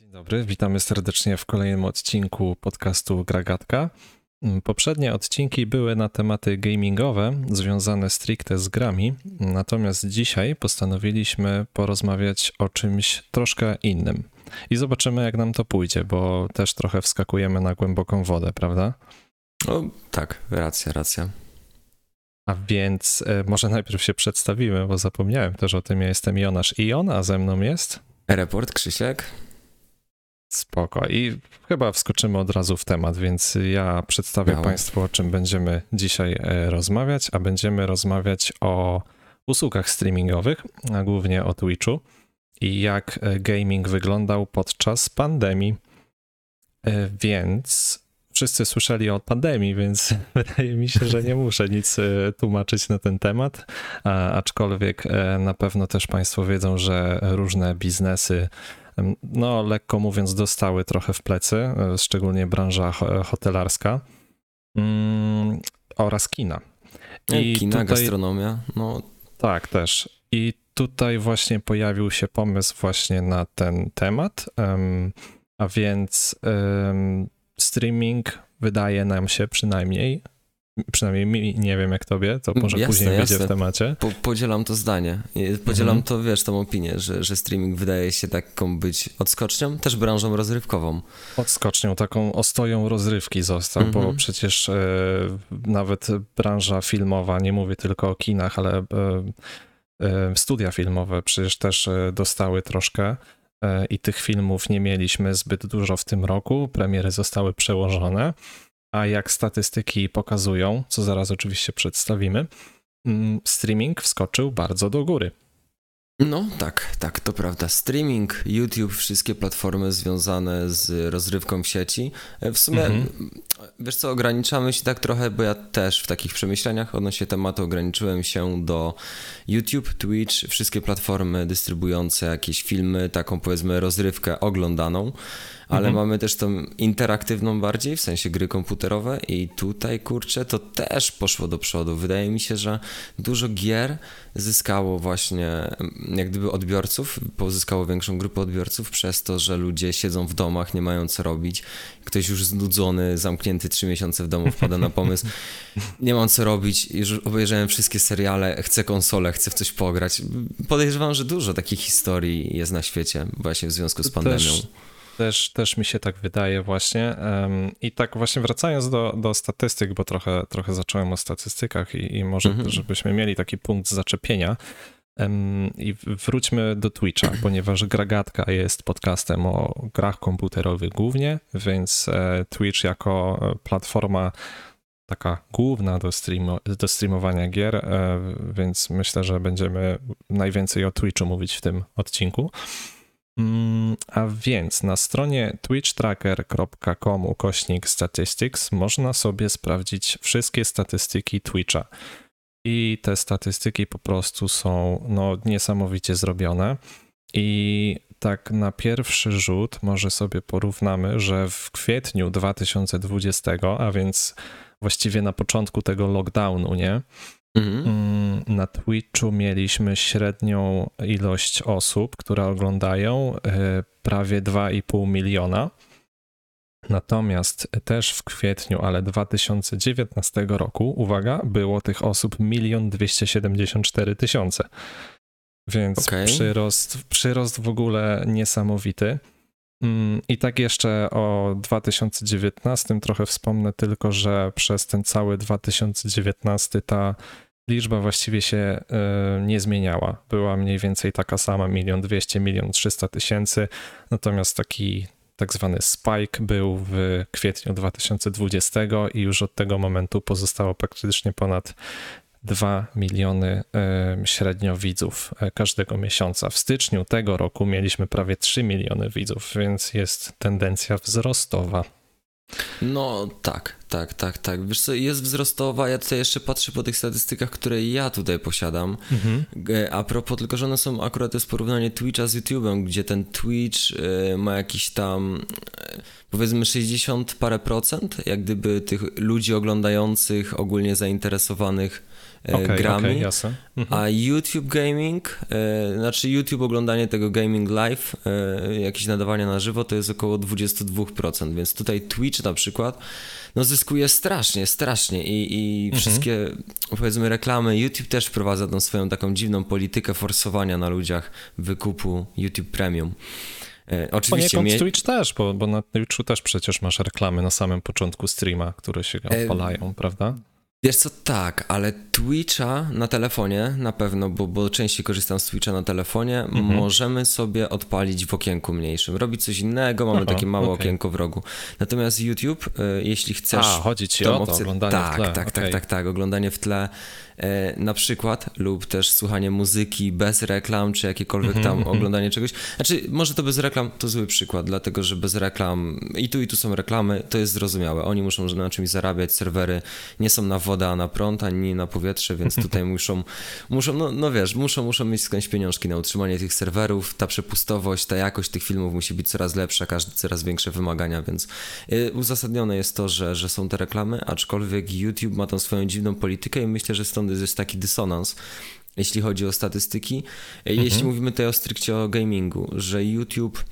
Dzień dobry, witamy serdecznie w kolejnym odcinku podcastu Gragatka. Poprzednie odcinki były na tematy gamingowe, związane stricte z grami, natomiast dzisiaj postanowiliśmy porozmawiać o czymś troszkę innym. I zobaczymy, jak nam to pójdzie, bo też trochę wskakujemy na głęboką wodę, prawda? No tak, racja, racja. A więc e, może najpierw się przedstawimy, bo zapomniałem też o tym. Ja jestem Jonasz Ion, a ze mną jest. Report Krzysiek. Spoko. I chyba wskoczymy od razu w temat, więc ja przedstawię. Państwu, o czym będziemy dzisiaj e, rozmawiać, a będziemy rozmawiać o usługach streamingowych, a głównie o Twitchu i jak e, gaming wyglądał podczas pandemii. E, Więc wszyscy słyszeli o pandemii, więc wydaje mi się, że nie muszę nic tłumaczyć na ten temat, aczkolwiek na pewno też Państwo wiedzą, że różne biznesy no lekko mówiąc, dostały trochę w plecy, e, szczególnie branża ho- hotelarska mm, oraz kina. I Kina, tutaj- gastronomia. No Tak, też. I tutaj właśnie pojawił się pomysł właśnie na ten temat, em, a więc em, streaming wydaje nam się przynajmniej, przynajmniej mi, nie wiem jak tobie, to może Jasne, później jasne. w temacie. po, podzielam to zdanie. Podzielam Mhm. to, wiesz, tą opinię, że, że streaming wydaje się taką być odskocznią, też branżą rozrywkową. odskocznią, taką ostoją rozrywki został, bo Mhm. przecież e, nawet branża filmowa, nie mówię tylko o kinach, ale e, e, studia filmowe przecież też e, dostały troszkę e, i tych filmów nie mieliśmy zbyt dużo w tym roku, premiery zostały przełożone, a jak statystyki pokazują, co zaraz oczywiście przedstawimy, mm, streaming wskoczył bardzo do góry. No tak, tak, to prawda. Streaming, YouTube, wszystkie platformy związane z rozrywką w sieci. E, W sumie, Mhm. wiesz co, ograniczamy się tak trochę, bo ja też w takich przemyśleniach odnośnie tematu ograniczyłem się do YouTube, Twitch, wszystkie platformy dystrybuujące jakieś filmy, taką powiedzmy rozrywkę oglądaną, ale Mhm. mamy też tą interaktywną bardziej, w sensie gry komputerowe i tutaj, kurczę, to też poszło do przodu. Wydaje mi się, że dużo gier zyskało właśnie mm, jak gdyby odbiorców, pozyskało większą grupę odbiorców przez to, że ludzie siedzą w domach, nie mają co robić. Ktoś już znudzony, zamknięty trzy miesiące w domu wpada na pomysł, nie mam co robić, już obejrzałem wszystkie seriale, chcę konsolę, chcę w coś pograć. Podejrzewam, że dużo takich historii jest na świecie właśnie w związku z pandemią. Też, też, też mi się tak wydaje właśnie. I tak właśnie wracając do, do statystyk, bo trochę, trochę zacząłem o statystykach i, i może Mhm. żebyśmy mieli taki punkt zaczepienia. I wróćmy do Twitcha, ponieważ Gragatka jest podcastem o grach komputerowych głównie, więc e, Twitch jako e, platforma taka główna do, streamo, do streamowania gier, e, więc myślę, że będziemy najwięcej o Twitchu mówić w tym odcinku. Mm, A więc na stronie twitchtracker.com ukośnik statistics można sobie sprawdzić wszystkie statystyki Twitcha. I te statystyki po prostu są no, niesamowicie zrobione. I tak na pierwszy rzut może sobie porównamy, że w kwietniu 2020, a więc właściwie na początku tego lockdownu, nie? Mhm. Mm, Na Twitchu mieliśmy średnią ilość osób, które oglądają, e, prawie 2,5 miliona. Natomiast też w kwietniu, ale 2019 roku, uwaga, było tych osób 1 274 tysiące. Więc Okej. przyrost, przyrost w ogóle niesamowity. Mm, I tak jeszcze o 2019 trochę wspomnę tylko, że przez ten cały 2019 ta liczba właściwie się e, nie zmieniała. Była mniej więcej taka sama, milion 200, milion 300 tysięcy, natomiast taki tak zwany spike był w kwietniu 2020 i już od tego momentu pozostało praktycznie ponad 2 miliony e, średnio widzów e, każdego miesiąca. W styczniu tego roku mieliśmy prawie 3 miliony widzów, więc jest tendencja wzrostowa. No tak, tak, tak, tak. Wiesz co, jest wzrostowa, ja tutaj jeszcze patrzę po tych statystykach, które ja tutaj posiadam. E, A propos, tylko że one są akurat to jest porównanie Twitcha z YouTube'em, gdzie ten Twitch e, ma jakiś tam powiedzmy 60 parę procent, jak gdyby tych ludzi oglądających, ogólnie zainteresowanych okay, grami. Okay. Mhm. A YouTube Gaming, e, znaczy YouTube oglądanie tego gaming live, e, jakieś nadawania na żywo, to jest około 22%, więc tutaj Twitch na przykład no zyskuje strasznie, strasznie i, i mhm. wszystkie powiedzmy reklamy, YouTube też wprowadza tą swoją taką dziwną politykę forsowania na ludziach wykupu YouTube Premium. E, oczywiście Poniekąd mie... Twitch też, bo, bo na Twitchu też przecież masz reklamy na samym początku streama, które się odpalają, e... prawda? Wiesz co, tak, ale Twitcha na telefonie na pewno, bo, bo częściej korzystam z Twitcha na telefonie, mhm. możemy sobie odpalić w okienku mniejszym. Robić coś innego, mamy Aha, takie małe okay. okienko w rogu. Natomiast YouTube, y, jeśli chcesz... A, chodzi ci o to, opcję, oglądanie tak, w tle. Tak, tak, okay. tak, tak, tak, oglądanie w tle na przykład, lub też słuchanie muzyki bez reklam, czy jakiekolwiek tam mm -hmm. oglądanie czegoś. Znaczy, może to bez reklam to zły przykład, dlatego że bez reklam i tu i tu są reklamy, to jest zrozumiałe. Oni muszą na czymś zarabiać, serwery nie są na wodę, a na prąd, ani na powietrze, więc tutaj muszą, muszą no, no wiesz, muszą, muszą mieć skądś pieniążki na utrzymanie tych serwerów, ta przepustowość, ta jakość tych filmów musi być coraz lepsza, każdy coraz większe wymagania, więc y, uzasadnione jest to, że, że są te reklamy, aczkolwiek YouTube ma tą swoją dziwną politykę i myślę, że stąd jest taki dysonans, jeśli chodzi o statystyki. Mhm. Jeśli mówimy tutaj o stricte o gamingu, że YouTube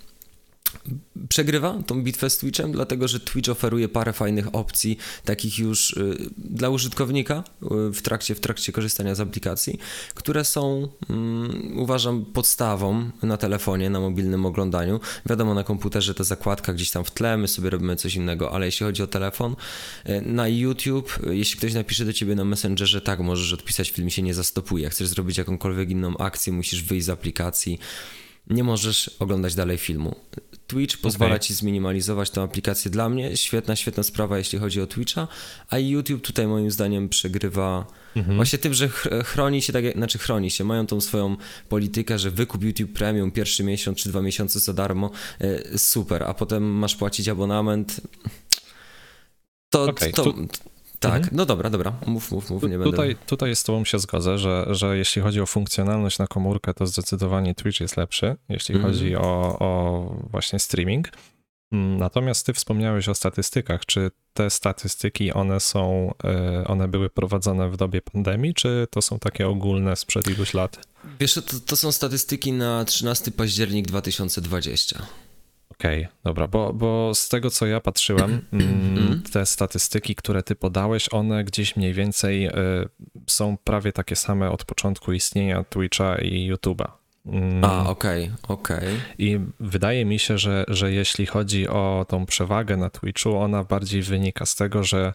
przegrywa tą bitwę z Twitchem, dlatego że Twitch oferuje parę fajnych opcji, takich już y, dla użytkownika y, w trakcie, w trakcie korzystania z aplikacji, które są, um, uważam, podstawą na telefonie, na mobilnym oglądaniu. Wiadomo, na komputerze ta zakładka gdzieś tam w tle, my sobie robimy coś innego, ale jeśli chodzi o telefon, y, na YouTube, jeśli ktoś napisze do ciebie na Messengerze, tak, możesz odpisać, film się nie zastopuje. Chcesz zrobić jakąkolwiek inną akcję, musisz wyjść z aplikacji nie możesz oglądać dalej filmu. Twitch pozwala okay. ci zminimalizować tę aplikację dla mnie. Świetna, świetna sprawa, jeśli chodzi o Twitcha, a YouTube tutaj moim zdaniem przegrywa mhm. właśnie tym, że chroni się, tak jak, znaczy chroni się, mają tą swoją politykę, że wykup YouTube Premium pierwszy miesiąc czy dwa miesiące za darmo, e, super, a potem masz płacić abonament. To, okay, to, tu... Tak, mhm. no dobra, dobra, mów, mów, mów, nie tutaj, będę... Tutaj z tobą się zgodzę, że, że jeśli chodzi o funkcjonalność na komórkę, to zdecydowanie Twitch jest lepszy, jeśli mhm. chodzi o, o właśnie streaming. Mm, natomiast ty wspomniałeś o statystykach. Czy te statystyki, one są, e, one były prowadzone w dobie pandemii, czy to są takie ogólne sprzed iluś lat? Wiesz, to, to są statystyki na 13 październik 2020. Okej, okay, dobra, bo, bo z tego co ja patrzyłem, mm, mhm. te statystyki, które ty podałeś, one gdzieś mniej więcej y, są prawie takie same od początku istnienia Twitcha i YouTube'a. Mm. A, okej, okay, okej. Okay. I wydaje mi się, że, że jeśli chodzi o tą przewagę na Twitchu, ona bardziej wynika z tego, że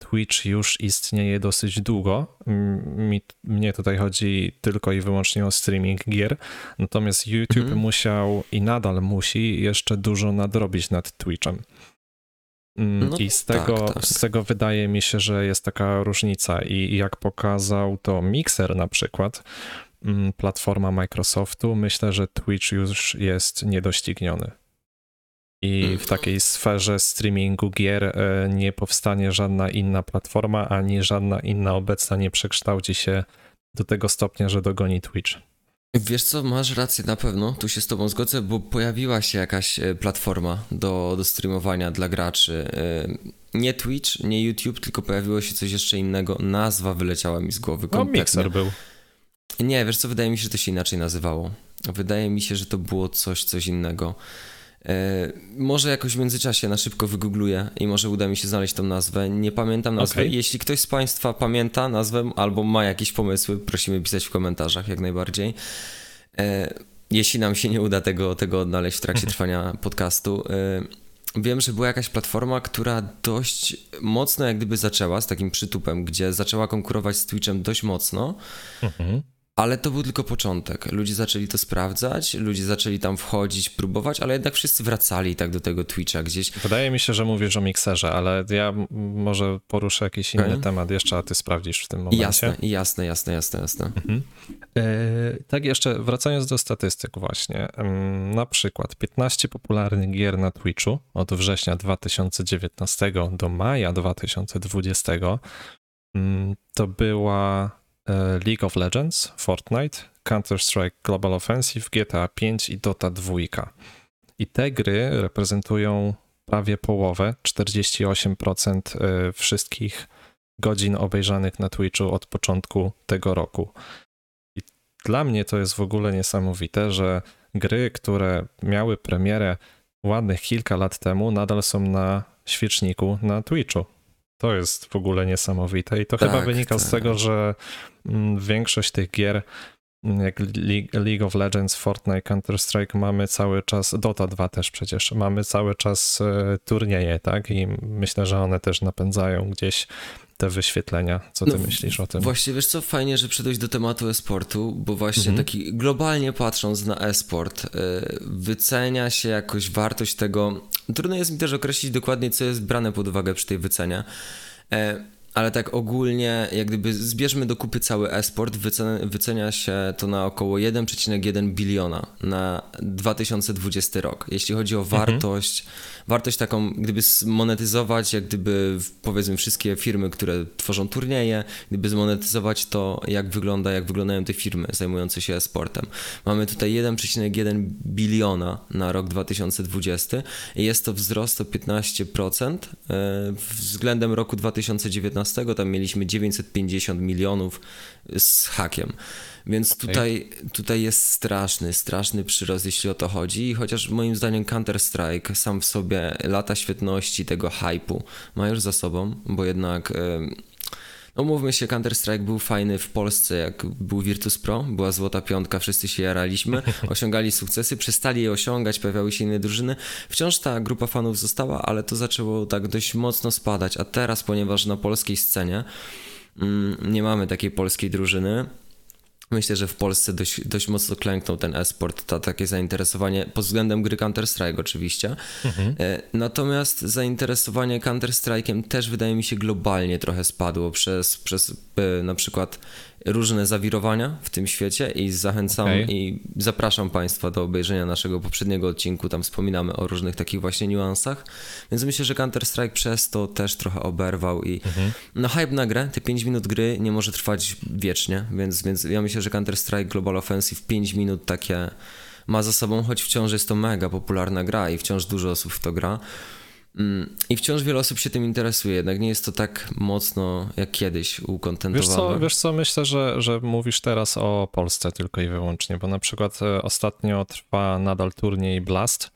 Twitch już istnieje dosyć długo. Mi, mnie tutaj chodzi tylko i wyłącznie o streaming gier, natomiast YouTube mhm. musiał i nadal musi jeszcze dużo nadrobić nad Twitchem. No, I z tego, tak, tak. z tego wydaje mi się, że jest taka różnica. I jak pokazał to Mixer na przykład, platforma Microsoftu, myślę, że Twitch już jest niedościgniony i w takiej sferze streamingu gier e, nie powstanie żadna inna platforma, ani żadna inna obecna nie przekształci się do tego stopnia, że dogoni Twitch. Wiesz co, masz rację na pewno, tu się z tobą zgodzę, bo pojawiła się jakaś e, platforma do, do streamowania dla graczy. E, nie Twitch, nie YouTube, tylko pojawiło się coś jeszcze innego. Nazwa wyleciała mi z głowy no, kompletnie. No, Mixer był. Nie, wiesz co, wydaje mi się, że to się inaczej nazywało. Wydaje mi się, że to było coś, coś innego. E, może jakoś w międzyczasie na szybko wygoogluję i może uda mi się znaleźć tą nazwę. Nie pamiętam nazwy. Okay. Jeśli ktoś z Państwa pamięta nazwę albo ma jakieś pomysły, prosimy pisać w komentarzach jak najbardziej. E, jeśli nam się nie uda tego, tego odnaleźć w trakcie trwania podcastu. E, wiem, że była jakaś platforma, która dość mocno jak gdyby zaczęła z takim przytupem, gdzie zaczęła konkurować z Twitchem dość mocno. Mhm. Ale to był tylko początek. Ludzie zaczęli to sprawdzać, ludzie zaczęli tam wchodzić, próbować, ale jednak wszyscy wracali tak do tego Twitcha gdzieś. Wydaje mi się, że mówisz o mikserze, ale ja może poruszę jakiś inny okay. temat jeszcze, a ty sprawdzisz w tym momencie. Jasne, jasne, jasne, jasne, jasne. Mhm. E, tak jeszcze wracając do statystyk właśnie. Na przykład 15 popularnych gier na Twitchu od września 2019 do maja 2020 to była League of Legends, Fortnite, Counter-Strike Global Offensive, GTA 5 i Dota 2. I te gry reprezentują prawie połowę, 48% y, wszystkich godzin obejrzanych na Twitchu od początku tego roku. I dla mnie to jest w ogóle niesamowite, że gry, które miały premierę ładnych kilka lat temu, nadal są na świeczniku na Twitchu. To jest w ogóle niesamowite i to tak, chyba wynika tak. z tego, że mm, większość tych gier jak League of Legends, Fortnite, Counter-Strike mamy cały czas, Dota 2 też przecież, mamy cały czas e, turnieje, tak? I myślę, że one też napędzają gdzieś te wyświetlenia. Co ty no, myślisz o tym? Właściwie wiesz co, fajnie, że przydojść do tematu e-sportu, bo właśnie mhm. taki globalnie patrząc na e-sport, e, wycenia się jakoś wartość tego, trudno jest mi też określić dokładnie, co jest brane pod uwagę przy tej wycenie, e, ale tak ogólnie, jak gdyby zbierzmy do kupy cały esport, wycenia, wycenia się to na około 1,1 biliona na 2020 rok. Jeśli chodzi o mhm. wartość, mhm. wartość taką, gdyby zmonetyzować, jak gdyby powiedzmy wszystkie firmy, które tworzą turnieje, gdyby zmonetyzować to, jak wygląda, jak wyglądają te firmy zajmujące się esportem. Mamy tutaj 1,1 biliona na rok 2020 i jest to wzrost o 15% e, względem roku 2019 tam mieliśmy 950 milionów z hakiem. Więc tutaj, tutaj jest straszny, straszny przyrost, jeśli o to chodzi. I chociaż moim zdaniem Counter-Strike sam w sobie lata świetności tego hype'u ma już za sobą, bo jednak. No mówmy się, Counter-Strike był fajny w Polsce, jak był Virtus Pro, była złota piątka, wszyscy się jaraliśmy, osiągali sukcesy, przestali je osiągać, pojawiały się inne drużyny. Wciąż ta grupa fanów została, ale to zaczęło tak dość mocno spadać, a teraz, ponieważ na polskiej scenie mm, nie mamy takiej polskiej drużyny, Myślę, że w Polsce dość, dość mocno klęknął ten e-sport, ta, takie zainteresowanie pod względem gry Counter-Strike oczywiście. Mhm. E, natomiast zainteresowanie Counter-Strike'em też wydaje mi się globalnie trochę spadło przez, przez e, na przykład różne zawirowania w tym świecie i zachęcam okay. i zapraszam Państwa do obejrzenia naszego poprzedniego odcinku. Tam wspominamy o różnych takich właśnie niuansach. Więc myślę, że Counter-Strike przez to też trochę oberwał i mhm. no hype na grę, te 5 minut gry nie może trwać wiecznie, więc, więc ja myślę, że Counter-Strike Global Offensive 5 minut takie ma za sobą, choć wciąż jest to mega popularna gra i wciąż dużo osób w to gra. Mm, I wciąż wiele osób się tym interesuje, jednak nie jest to tak mocno jak kiedyś ukontentowane. Wiesz co, wiesz co myślę, że, że mówisz teraz o Polsce tylko i wyłącznie, bo na przykład e, ostatnio trwa nadal turniej Blast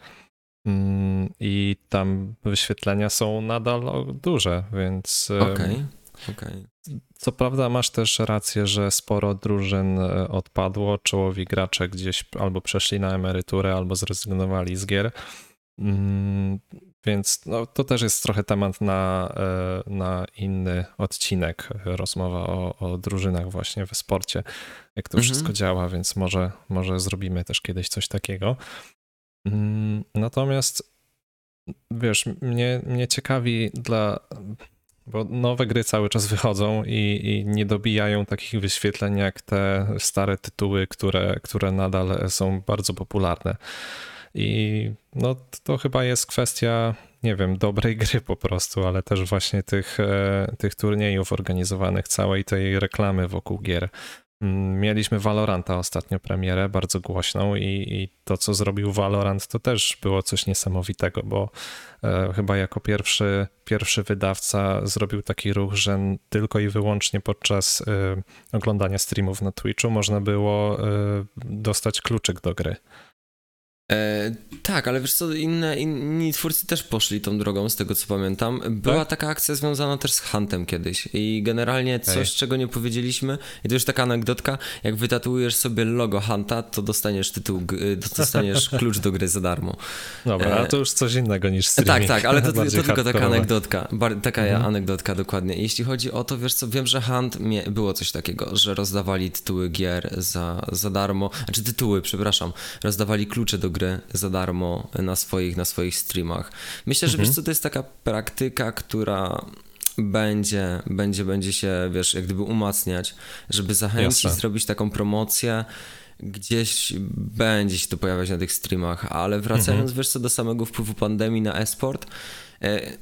mm, i tam wyświetlenia są nadal duże, więc... Okej, okay, okej. Okay. Co prawda masz też rację, że sporo drużyn e, odpadło, czołowi gracze gdzieś albo przeszli na emeryturę, albo zrezygnowali z gier. Więc no, to też jest trochę temat na, e, na inny odcinek, rozmowa o, o drużynach właśnie w sporcie, jak to mhm. wszystko działa, więc może, może zrobimy też kiedyś coś takiego. Mm, natomiast wiesz, mnie, mnie ciekawi dla. Bo nowe gry cały czas wychodzą i, i, nie dobijają takich wyświetleń jak te stare tytuły, które, które nadal są bardzo popularne. I no, to chyba jest kwestia, nie wiem, dobrej gry po prostu, ale też właśnie tych, e, tych turniejów organizowanych, całej tej reklamy wokół gier. Mm, mieliśmy Valoranta ostatnio premierę, bardzo głośną i, i, to, co zrobił Valorant, to też było coś niesamowitego, bo e, chyba jako pierwszy, pierwszy wydawca zrobił taki ruch, że tylko i wyłącznie podczas e, oglądania streamów na Twitchu można było e, dostać kluczyk do gry. E, tak, ale wiesz co, inne, inni twórcy też poszli tą drogą, z tego co pamiętam. Była tak? taka akcja związana też z Huntem kiedyś i generalnie coś, Ej. czego nie powiedzieliśmy, i to już taka anegdotka, jak wytatuujesz sobie logo Hunta, to dostaniesz tytuł, dostaniesz klucz do gry za darmo. Dobra, e... a to już coś innego niż streaming. Tak, tak, ale to, to, tylko taka anegdotka, taka mhm. anegdotka dokładnie. Jeśli chodzi o to, wiesz co, wiem, że Hunt, mie, było coś takiego, że rozdawali tytuły gier za, za darmo, znaczy tytuły, przepraszam, rozdawali klucze do gry za darmo na swoich, na swoich streamach. Myślę, że mhm. wiesz co, to jest taka praktyka, która będzie, będzie, będzie się, wiesz, jak gdyby umacniać, żeby zachęcić, Jasne. zrobić taką promocję, gdzieś będzie się to pojawiać na tych streamach, ale wracając, mhm. wiesz co, do samego wpływu pandemii na e-sport, e,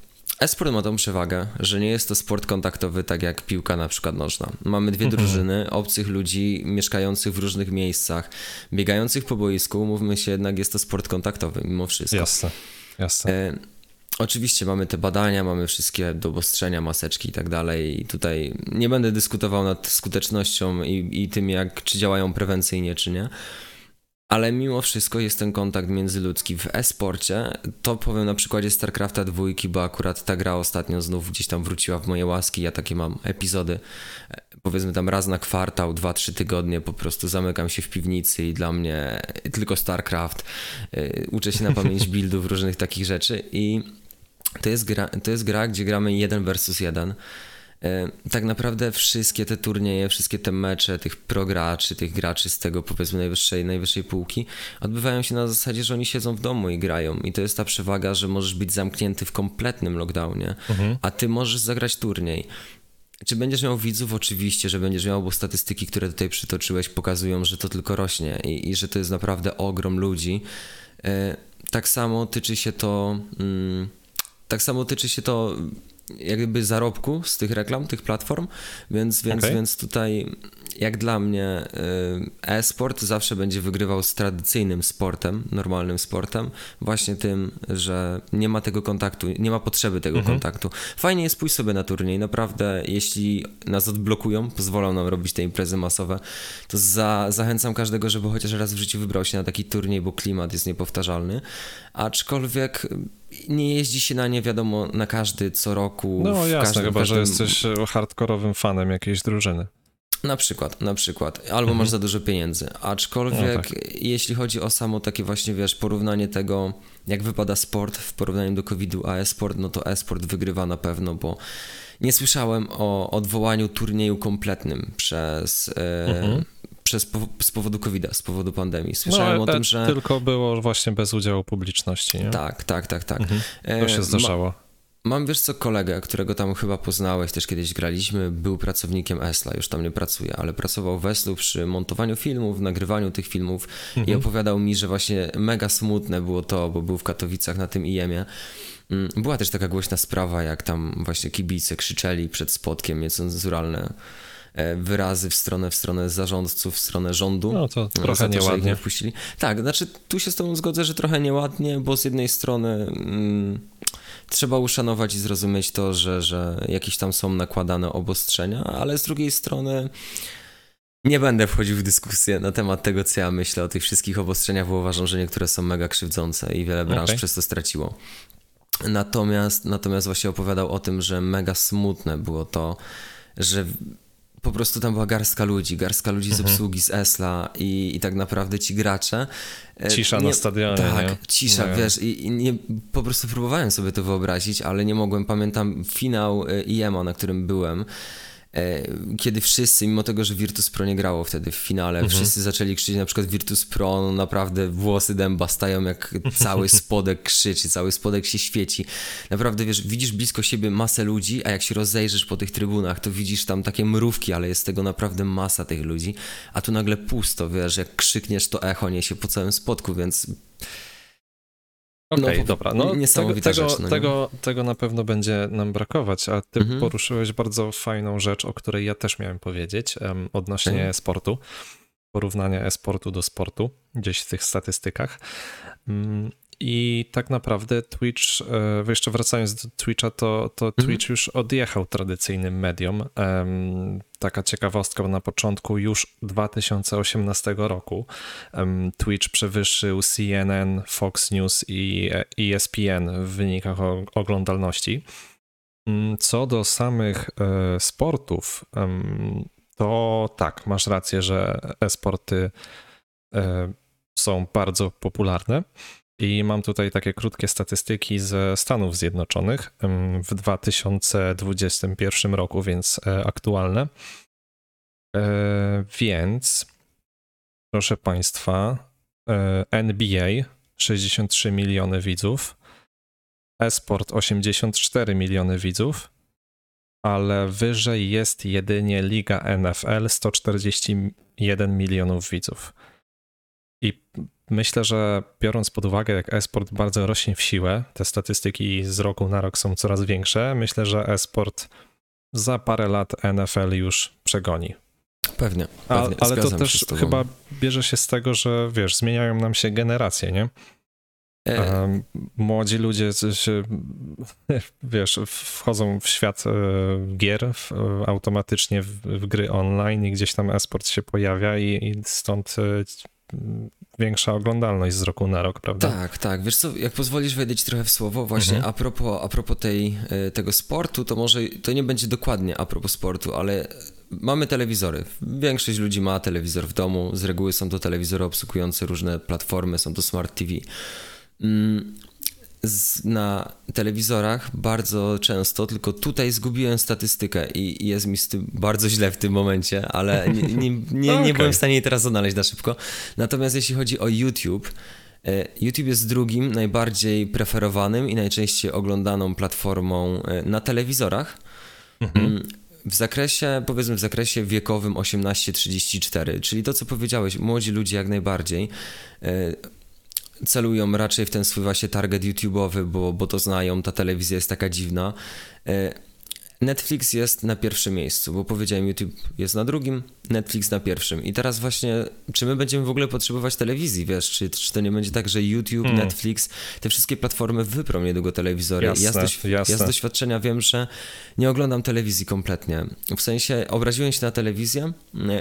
Esport ma tą przewagę, że nie jest to sport kontaktowy tak jak piłka na przykład nożna. Mamy dwie mhm. drużyny, obcych ludzi mieszkających w różnych miejscach, biegających po boisku, mówmy się jednak jest to sport kontaktowy mimo wszystko. Jasne, jasne. E, Oczywiście mamy te badania, mamy wszystkie do obostrzenia, maseczki i tak dalej. I tutaj nie będę dyskutował nad skutecznością i, i tym, jak czy działają prewencyjnie, czy nie. Ale mimo wszystko jest ten kontakt międzyludzki w e-sporcie. To powiem na przykładzie StarCrafta dwójki, bo akurat ta gra ostatnio znów gdzieś tam wróciła w moje łaski. Ja takie mam epizody, e, powiedzmy tam raz na kwartał, dwa, trzy tygodnie po prostu zamykam się w piwnicy i dla mnie tylko StarCraft. E, uczę się na pamięć buildów, różnych takich rzeczy i to jest gra, to jest gra gdzie gramy jeden versus jeden. E, tak naprawdę wszystkie te turnieje, wszystkie te mecze tych prograczy, tych graczy z tego powiedzmy najwyższej, najwyższej półki odbywają się na zasadzie, że oni siedzą w domu i grają i to jest ta przewaga, że możesz być zamknięty w kompletnym lockdownie, mhm. a ty możesz zagrać turniej. Czy będziesz miał widzów? Oczywiście, że będziesz miał, bo statystyki, które tutaj przytoczyłeś pokazują, że to tylko rośnie i, i że to jest naprawdę ogrom ludzi. E, tak samo tyczy się to... Mm, tak samo tyczy się to jakby zarobku z tych reklam, tych platform, więc, więc, okay. więc tutaj jak dla mnie y, e-sport zawsze będzie wygrywał z tradycyjnym sportem, normalnym sportem, właśnie tym, że nie ma tego kontaktu, nie ma potrzeby tego mhm. kontaktu. Fajnie jest pójść sobie na turniej, naprawdę, jeśli nas odblokują, pozwolą nam robić te imprezy masowe, to za, zachęcam każdego, żeby chociaż raz w życiu wybrał się na taki turniej, bo klimat jest niepowtarzalny, aczkolwiek nie jeździ się na nie wiadomo na każdy co roku. No jasne, każdym, chyba każdym... że jesteś hardkorowym fanem jakiejś drużyny. Na przykład, na przykład. Albo mhm. masz za dużo pieniędzy. Aczkolwiek, no tak. jeśli chodzi o samo takie właśnie, wiesz, porównanie tego, jak wypada sport w porównaniu do COVID-u a e-sport, no to e-sport wygrywa na pewno, bo nie słyszałem o odwołaniu turnieju kompletnym przez, e, mhm. Przez z powodu COVID-a, z powodu pandemii. Słyszałem no, o tym, że. Tylko było właśnie bez udziału publiczności, nie? Tak, tak, tak, tak. Mhm. To się e, zdarzało. Ma Mam, wiesz co, kolegę, którego tam chyba poznałeś, też kiedyś graliśmy, był pracownikiem Esla, już tam nie pracuje, ale pracował w Eslu przy montowaniu filmów, nagrywaniu tych filmów mhm. i opowiadał mi, że właśnie mega smutne było to, bo był w Katowicach na tym IEM-ie. Mm, była też taka głośna sprawa, jak tam właśnie kibice krzyczeli przed spotkiem niecenzuralne wyrazy w stronę, w stronę zarządców, w stronę rządu. No to trochę to, nieładnie. Nie wpuścili. Tak, znaczy tu się z tobą zgodzę, że trochę nieładnie, bo z jednej strony... Mm, trzeba uszanować i zrozumieć to, że, że jakieś tam są nakładane obostrzenia, ale z drugiej strony nie będę wchodził w dyskusję na temat tego, co ja myślę o tych wszystkich obostrzeniach, bo uważam, że niektóre są mega krzywdzące i wiele branż okay. przez to straciło. Natomiast, natomiast właśnie opowiadał o tym, że mega smutne było to, że po prostu tam była garstka ludzi, garstka ludzi z mhm. obsługi, z Esla i, i tak naprawdę ci gracze. E, cisza nie, na stadionie. Tak, nie? cisza, nie. wiesz, i, i, nie, po prostu próbowałem sobie to wyobrazić, ale nie mogłem. Pamiętam finał e, IEMA, na którym byłem. E, kiedy wszyscy, mimo tego, że Virtus Pro nie grało wtedy w finale, mhm. wszyscy zaczęli krzyczeć na przykład Virtus Pro, no naprawdę włosy dęba stają jak cały spodek krzyczy, cały spodek się świeci. Naprawdę, wiesz, widzisz blisko siebie masę ludzi, a jak się rozejrzysz po tych trybunach, to widzisz tam takie mrówki, ale jest tego naprawdę masa tych ludzi, a tu nagle pusto, wiesz, jak krzykniesz, to echo niesie po całym spodku, więc Okej, okay, no, dobra. No, tego, tego, rzecz, no tego, tego na pewno będzie nam brakować, a ty mhm. poruszyłeś bardzo fajną rzecz, o której ja też miałem powiedzieć um, odnośnie mhm. sportu, porównania e-sportu do sportu, gdzieś w tych statystykach. Um, i tak naprawdę Twitch, e, jeszcze wracając do Twitcha, to, to mhm. Twitch już odjechał tradycyjnym medium. Taka ciekawostka, bo na początku już 2018 roku Twitch przewyższył CNN, Fox News i ESPN w wynikach oglądalności. Mm, co do samych e, sportów, to tak, masz rację, że e-sporty e, są bardzo popularne. I mam tutaj takie krótkie statystyki ze Stanów Zjednoczonych w 2021 roku, więc e, aktualne. E, więc, proszę Państwa, e, NBA 63 miliony widzów, esport 84 miliony widzów, ale wyżej jest jedynie Liga NFL 141 milionów widzów. I myślę, że biorąc pod uwagę, jak esport bardzo rośnie w siłę, te statystyki z roku na rok są coraz większe, myślę, że esport za parę lat NFL już przegoni. Pewnie. pewnie. A, ale to też chyba bierze się z tego, że wiesz, zmieniają nam się generacje, nie? E... Młodzi ludzie się, wiesz, wchodzą w świat e, gier w, automatycznie w, w, gry online i gdzieś tam esport się pojawia i, i stąd większa oglądalność z roku na rok, prawda? Tak, tak. Wiesz co, jak pozwolisz ci trochę w słowo, właśnie mhm. a propos, a propos tej, e, tego sportu, to może to nie będzie dokładnie a propos sportu, ale mamy telewizory. Większość ludzi ma telewizor w domu. Z reguły są to telewizory obsługujące różne platformy, są to smart TV. Mm, na telewizorach bardzo często, tylko tutaj zgubiłem statystykę i jest mi z tym bardzo źle w tym momencie, ale nie, nie, nie, okay. nie byłem w stanie jej teraz odnaleźć na szybko. Natomiast jeśli chodzi o YouTube, e, YouTube jest drugim najbardziej preferowanym i najczęściej oglądaną platformą e, na telewizorach. Mhm. Mm, w zakresie, powiedzmy w zakresie wiekowym 18-34, czyli to co powiedziałeś, młodzi ludzie jak najbardziej e, celują raczej w ten swój właśnie target YouTube'owy, bo, bo to znają, ta telewizja jest taka dziwna. E, Netflix jest na pierwszym miejscu, bo powiedziałem, YouTube jest na drugim, Netflix na pierwszym. I teraz właśnie, czy my będziemy w ogóle potrzebować telewizji, wiesz, czy, czy to nie będzie tak, że YouTube, hmm. Netflix, te wszystkie platformy wyprą niedługo telewizory. Jasne, ja, z doświ- jasne. ja z doświadczenia wiem, że nie oglądam telewizji kompletnie. W sensie, obraziłem się na telewizję,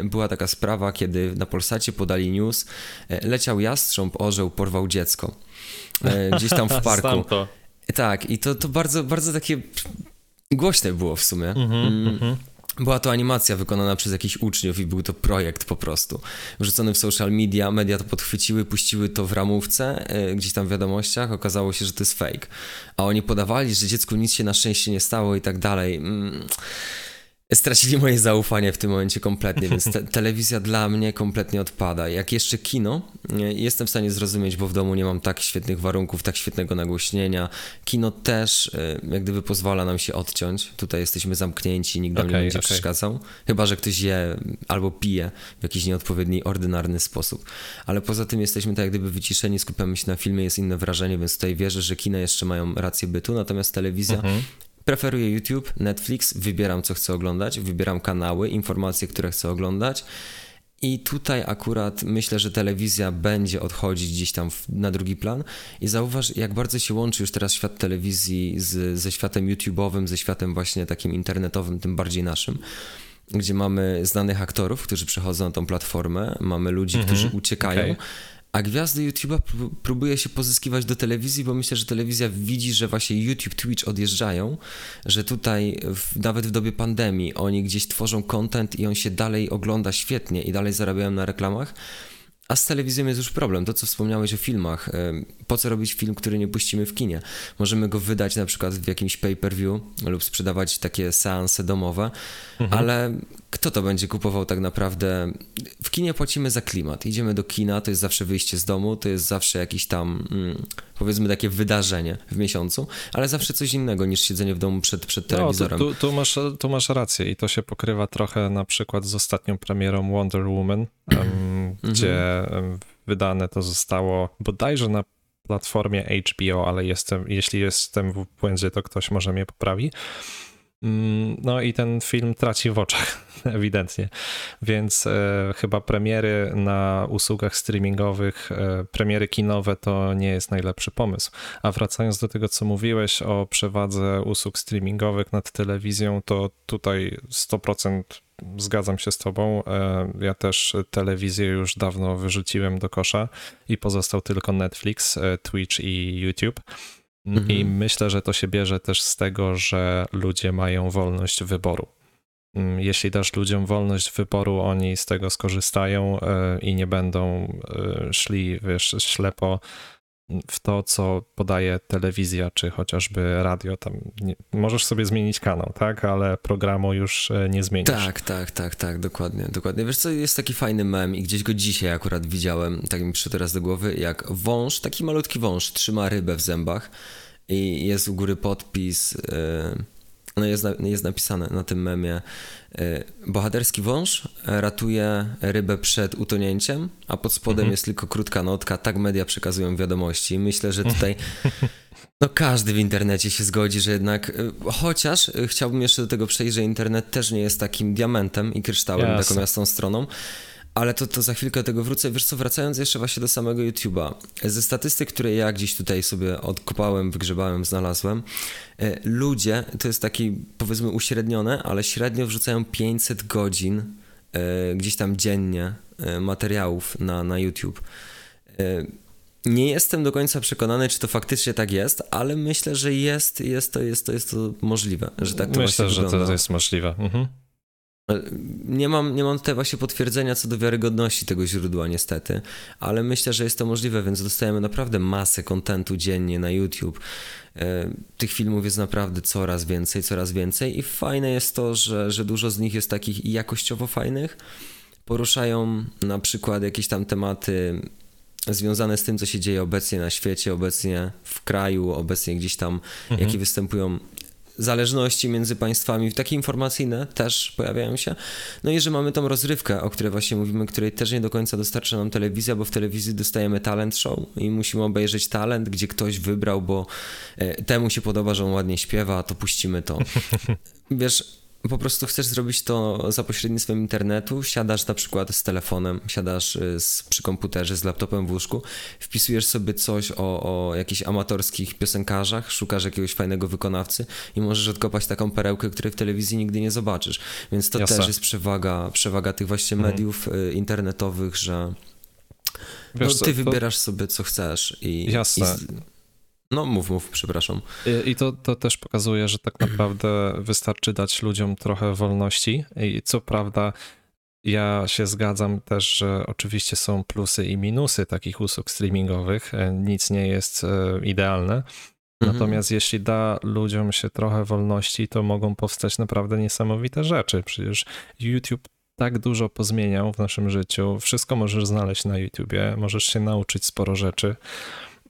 była taka sprawa, kiedy na Polsacie podali news, e, leciał jastrząb, orzeł, porwał dziecko. E, gdzieś tam w parku. Tak, i to, to bardzo, bardzo takie Głośne było w sumie. Mm -hmm, mm. Była to animacja wykonana przez jakichś uczniów i był to projekt po prostu. Wrzucony w social media, media to podchwyciły, puściły to w ramówce, yy, gdzieś tam w wiadomościach, okazało się, że to jest fake. A oni podawali, że dziecku nic się na szczęście nie stało i tak dalej. Mm stracili moje zaufanie w tym momencie kompletnie, więc te, telewizja dla mnie kompletnie odpada. Jak jeszcze kino, jestem w stanie zrozumieć, bo w domu nie mam tak świetnych warunków, tak świetnego nagłośnienia. Kino też e, jak gdyby pozwala nam się odciąć. Tutaj jesteśmy zamknięci, nikt nam okay, nie będzie okay. przeszkadzał. Chyba, że ktoś je albo pije w jakiś nieodpowiedni, ordynarny sposób. Ale poza tym jesteśmy tak jak gdyby wyciszeni, skupiamy się na filmie, jest inne wrażenie, więc tutaj wierzę, że kina jeszcze mają rację bytu, natomiast telewizja mhm Preferuję YouTube, Netflix, wybieram co chcę oglądać, wybieram kanały, informacje, które chcę oglądać. I tutaj akurat myślę, że telewizja będzie odchodzić gdzieś tam na drugi plan. I zauważ, jak bardzo się łączy już teraz świat telewizji z, ze światem YouTube'owym, ze światem właśnie takim internetowym, tym bardziej naszym gdzie mamy znanych aktorów, którzy przechodzą na tą platformę, mamy ludzi, mm -hmm. którzy uciekają. Okay. A gwiazdy YouTube'a próbuje się pozyskiwać do telewizji, bo myślę, że telewizja widzi, że właśnie YouTube, Twitch odjeżdżają, że tutaj w, nawet w dobie pandemii oni gdzieś tworzą content i on się dalej ogląda świetnie i dalej zarabiają na reklamach. A z telewizją jest już problem. To, co wspomniałeś o filmach. Po co robić film, który nie puścimy w kinie? Możemy go wydać na przykład w jakimś pay-per-view lub sprzedawać takie seanse domowe, mhm. ale kto to będzie kupował tak naprawdę? W kinie płacimy za klimat. Idziemy do kina, to jest zawsze wyjście z domu, to jest zawsze jakiś tam, mm, powiedzmy, takie wydarzenie w miesiącu, ale zawsze coś innego niż siedzenie w domu przed, przed telewizorem. No, tu, tu, masz, tu masz rację i to się pokrywa trochę na przykład z ostatnią premierą Wonder Woman, um, gdzie um, wydane to zostało bodajże na platformie HBO, ale jestem, jeśli jestem w błędzie, to ktoś może mnie poprawi. Mm, no i ten film traci w oczach, ewidentnie. Więc e, chyba premiery na usługach streamingowych, e, premiery kinowe to nie jest najlepszy pomysł. A wracając do tego, co mówiłeś o przewadze usług streamingowych nad telewizją, to tutaj 100% zgadzam się z Tobą. E, ja też telewizję już dawno wyrzuciłem do kosza i pozostał tylko Netflix, e, Twitch i YouTube. Mhm. I myślę, że to się bierze też z tego, że ludzie mają wolność wyboru. Mm, jeśli dasz ludziom wolność wyboru, oni z tego skorzystają e, i nie będą e, szli, wiesz, ślepo w to, co podaje telewizja, czy chociażby radio. Tam nie, możesz sobie zmienić kanał, tak? Ale programu już e, nie zmienisz. Tak, tak, tak, tak, dokładnie, dokładnie. Wiesz co, jest taki fajny mem i gdzieś go dzisiaj akurat widziałem, tak mi przyszedł teraz do głowy, jak wąż, taki malutki wąż trzyma rybę w zębach i jest u góry podpis... Yy no jest, jest napisane na tym memie y, bohaterski wąż ratuje rybę przed utonięciem, a pod spodem mhm. jest tylko krótka notka, tak media przekazują wiadomości. Myślę, że tutaj no każdy w internecie się zgodzi, że jednak y, chociaż y, chciałbym jeszcze do tego przejść, że internet też nie jest takim diamentem i kryształem, Jasne. taką jasną stroną, Ale to, to za chwilkę do tego wrócę. Wiesz co, wracając jeszcze właśnie do samego YouTube'a. Ze statystyk, które ja gdzieś tutaj sobie odkopałem, wygrzebałem, znalazłem, e, ludzie, to jest taki powiedzmy uśrednione, ale średnio wrzucają 500 godzin e, gdzieś tam dziennie e, materiałów na, na YouTube. Nie jestem do końca przekonany, czy to faktycznie tak jest, ale myślę, że jest, jest, to, jest, to, jest to możliwe, że tak to Myślę, że wygląda. to jest możliwe. Mhm. Nie mam, nie mam tutaj właśnie potwierdzenia co do wiarygodności tego źródła, niestety, ale myślę, że jest to możliwe, więc dostajemy naprawdę masę kontentu dziennie na YouTube. E, tych filmów jest naprawdę coraz więcej, coraz więcej i fajne jest to, że, że dużo z nich jest takich jakościowo fajnych. Poruszają na przykład jakieś tam tematy związane z tym, co się dzieje obecnie na świecie, obecnie w kraju, obecnie gdzieś tam, mhm. jakie występują zależności między państwami, takie informacyjne też pojawiają się. No i że mamy tą rozrywkę, o której właśnie mówimy, której też nie do końca dostarcza nam telewizja, bo w telewizji dostajemy talent show i musimy obejrzeć talent, gdzie ktoś wybrał, bo e, temu się podoba, że on ładnie śpiewa, to puścimy to. Wiesz, po prostu chcesz zrobić to za pośrednictwem internetu, siadasz na przykład z telefonem, siadasz y, z, przy komputerze, z laptopem w łóżku, wpisujesz sobie coś o, o jakichś amatorskich piosenkarzach, szukasz jakiegoś fajnego wykonawcy i możesz odkopać taką perełkę, której w telewizji nigdy nie zobaczysz. Więc to Jasne. też jest przewaga, przewaga tych właśnie mhm. mediów mhm. internetowych, że no, ty co, wybierasz to... sobie co chcesz i, Jasne. i no, mów, mów, przepraszam. I, i to, to też pokazuje, że tak naprawdę wystarczy dać ludziom trochę wolności. I co prawda, ja się zgadzam też, że oczywiście są plusy i minusy takich usług streamingowych. E, nic nie jest e, idealne. Mhm. Natomiast jeśli da ludziom się trochę wolności, to mogą powstać naprawdę niesamowite rzeczy. Przecież YouTube tak dużo pozmieniał w naszym życiu. Wszystko możesz znaleźć na YouTubie, możesz się nauczyć sporo rzeczy.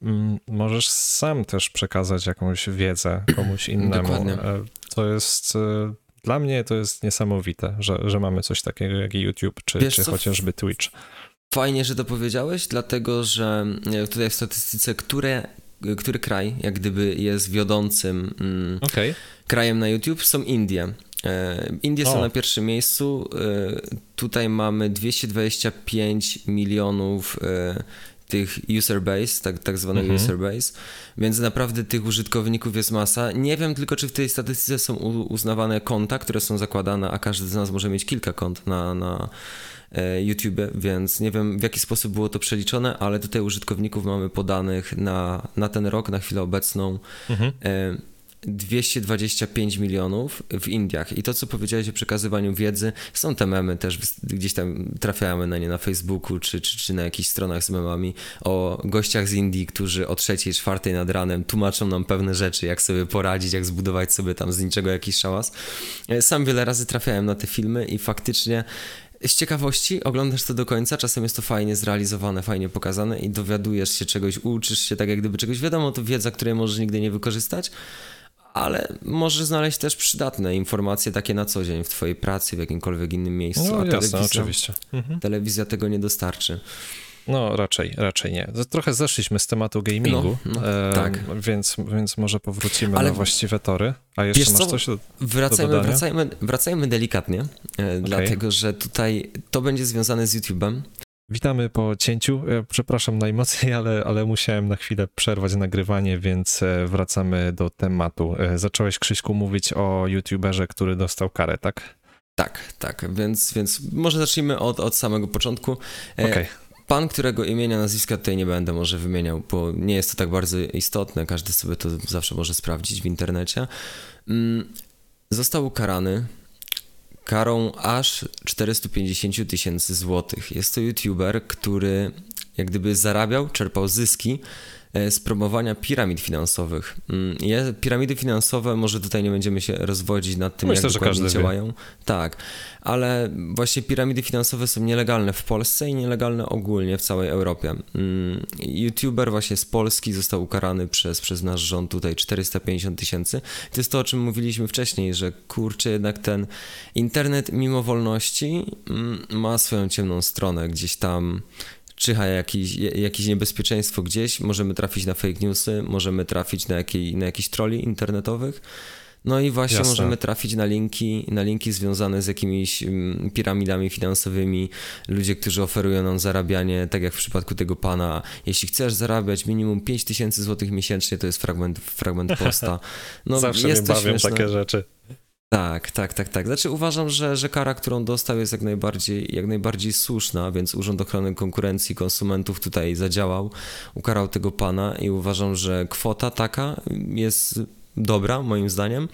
Mm, możesz sam też przekazać jakąś wiedzę komuś innemu. Dokładnie. E, to jest e, dla mnie to jest niesamowite, że, że mamy coś takiego jak YouTube czy, czy chociażby Twitch. Fajnie, że to powiedziałeś, dlatego że e, tutaj w statystyce, które, który kraj jak gdyby jest wiodącym mm, okay. krajem na YouTube są Indie. Indie o. są na pierwszym miejscu. Tutaj mamy 225 milionów tych user base, tak, tak zwanego mhm. user base, więc naprawdę tych użytkowników jest masa. Nie wiem tylko, czy w tej statystyce są uznawane konta, które są zakładane, a każdy z nas może mieć kilka kont na, na e, YouTube, więc nie wiem w jaki sposób było to przeliczone, ale tutaj użytkowników mamy podanych na, na ten rok, na chwilę obecną. Mhm. E, 225 milionów w Indiach. I to, co powiedziałeś o przekazywaniu wiedzy, są te memy też, gdzieś tam trafiamy na nie na Facebooku czy, czy, czy na jakichś stronach z memami o gościach z Indii, którzy o trzeciej, czwartej nad ranem tłumaczą nam pewne rzeczy, jak sobie poradzić, jak zbudować sobie tam z niczego jakiś szałas. E, sam wiele razy trafiałem na te filmy i faktycznie z ciekawości oglądasz to do końca, czasem jest to fajnie zrealizowane, fajnie pokazane i dowiadujesz się czegoś, uczysz się tak jak gdyby czegoś, wiadomo, to wiedza, której możesz nigdy nie wykorzystać, ale możesz znaleźć też przydatne informacje takie na co dzień w twojej pracy, w jakimkolwiek innym miejscu. No, a jasne, telewizja, oczywiście. Mhm. Telewizja tego nie dostarczy. No, raczej, raczej nie. Trochę zeszliśmy z tematu gamingu, no, no, e, tak. więc, więc może powrócimy Ale na właściwe tory. A jeszcze masz co? coś do, wracajmy, do wracajmy, wracajmy delikatnie, e, okay. dlatego że tutaj to będzie związane z YouTube'em. Witamy po cięciu. E, przepraszam najmocniej, ale, ale musiałem na chwilę przerwać nagrywanie, więc e, wracamy do tematu. E, zacząłeś, Krzyśku, mówić o YouTuberze, który dostał karę, tak? Tak, tak, więc, więc może zacznijmy od, od samego początku. Okay. Pan, którego imienia, nazwiska tutaj nie będę może wymieniał, bo nie jest to tak bardzo istotne, każdy sobie to zawsze może sprawdzić w internecie. Mm, został ukarany karą aż 450 tysięcy złotych. Jest to youtuber, który jak gdyby zarabiał, czerpał zyski E, z promowania piramid finansowych. Mm, piramidy finansowe, może tutaj nie będziemy się rozwodzić nad tym, Myślę, jak dokładnie działają. Wie. Tak, ale właśnie piramidy finansowe są nielegalne w Polsce i nielegalne ogólnie w całej Europie. Mm, YouTuber właśnie z Polski został ukarany przez, przez nasz rząd tutaj 450 tysięcy. To jest to, o czym mówiliśmy wcześniej, że kurczę, jednak ten internet mimo wolności mm, ma swoją ciemną stronę gdzieś tam czyha jakiś, jakieś niebezpieczeństwo gdzieś, możemy trafić na fake newsy, możemy trafić na, jakiej, na jakichś troli internetowych. No i właśnie Jasne. możemy trafić na linki, na linki związane z jakimiś mm, piramidami finansowymi, ludzie, którzy oferują nam zarabianie, tak jak w przypadku tego pana. Jeśli chcesz zarabiać minimum 5000 zł miesięcznie, to jest fragment, fragment posta. No, Zawsze jest mnie bawią śmieszne. takie rzeczy. Tak, tak, tak, tak. Znaczy uważam, że, że kara, którą dostał jest jak najbardziej, jak najbardziej słuszna, więc Urząd Ochrony Konkurencji i Konsumentów tutaj zadziałał, ukarał tego pana i uważam, że kwota taka jest dobra, moim zdaniem.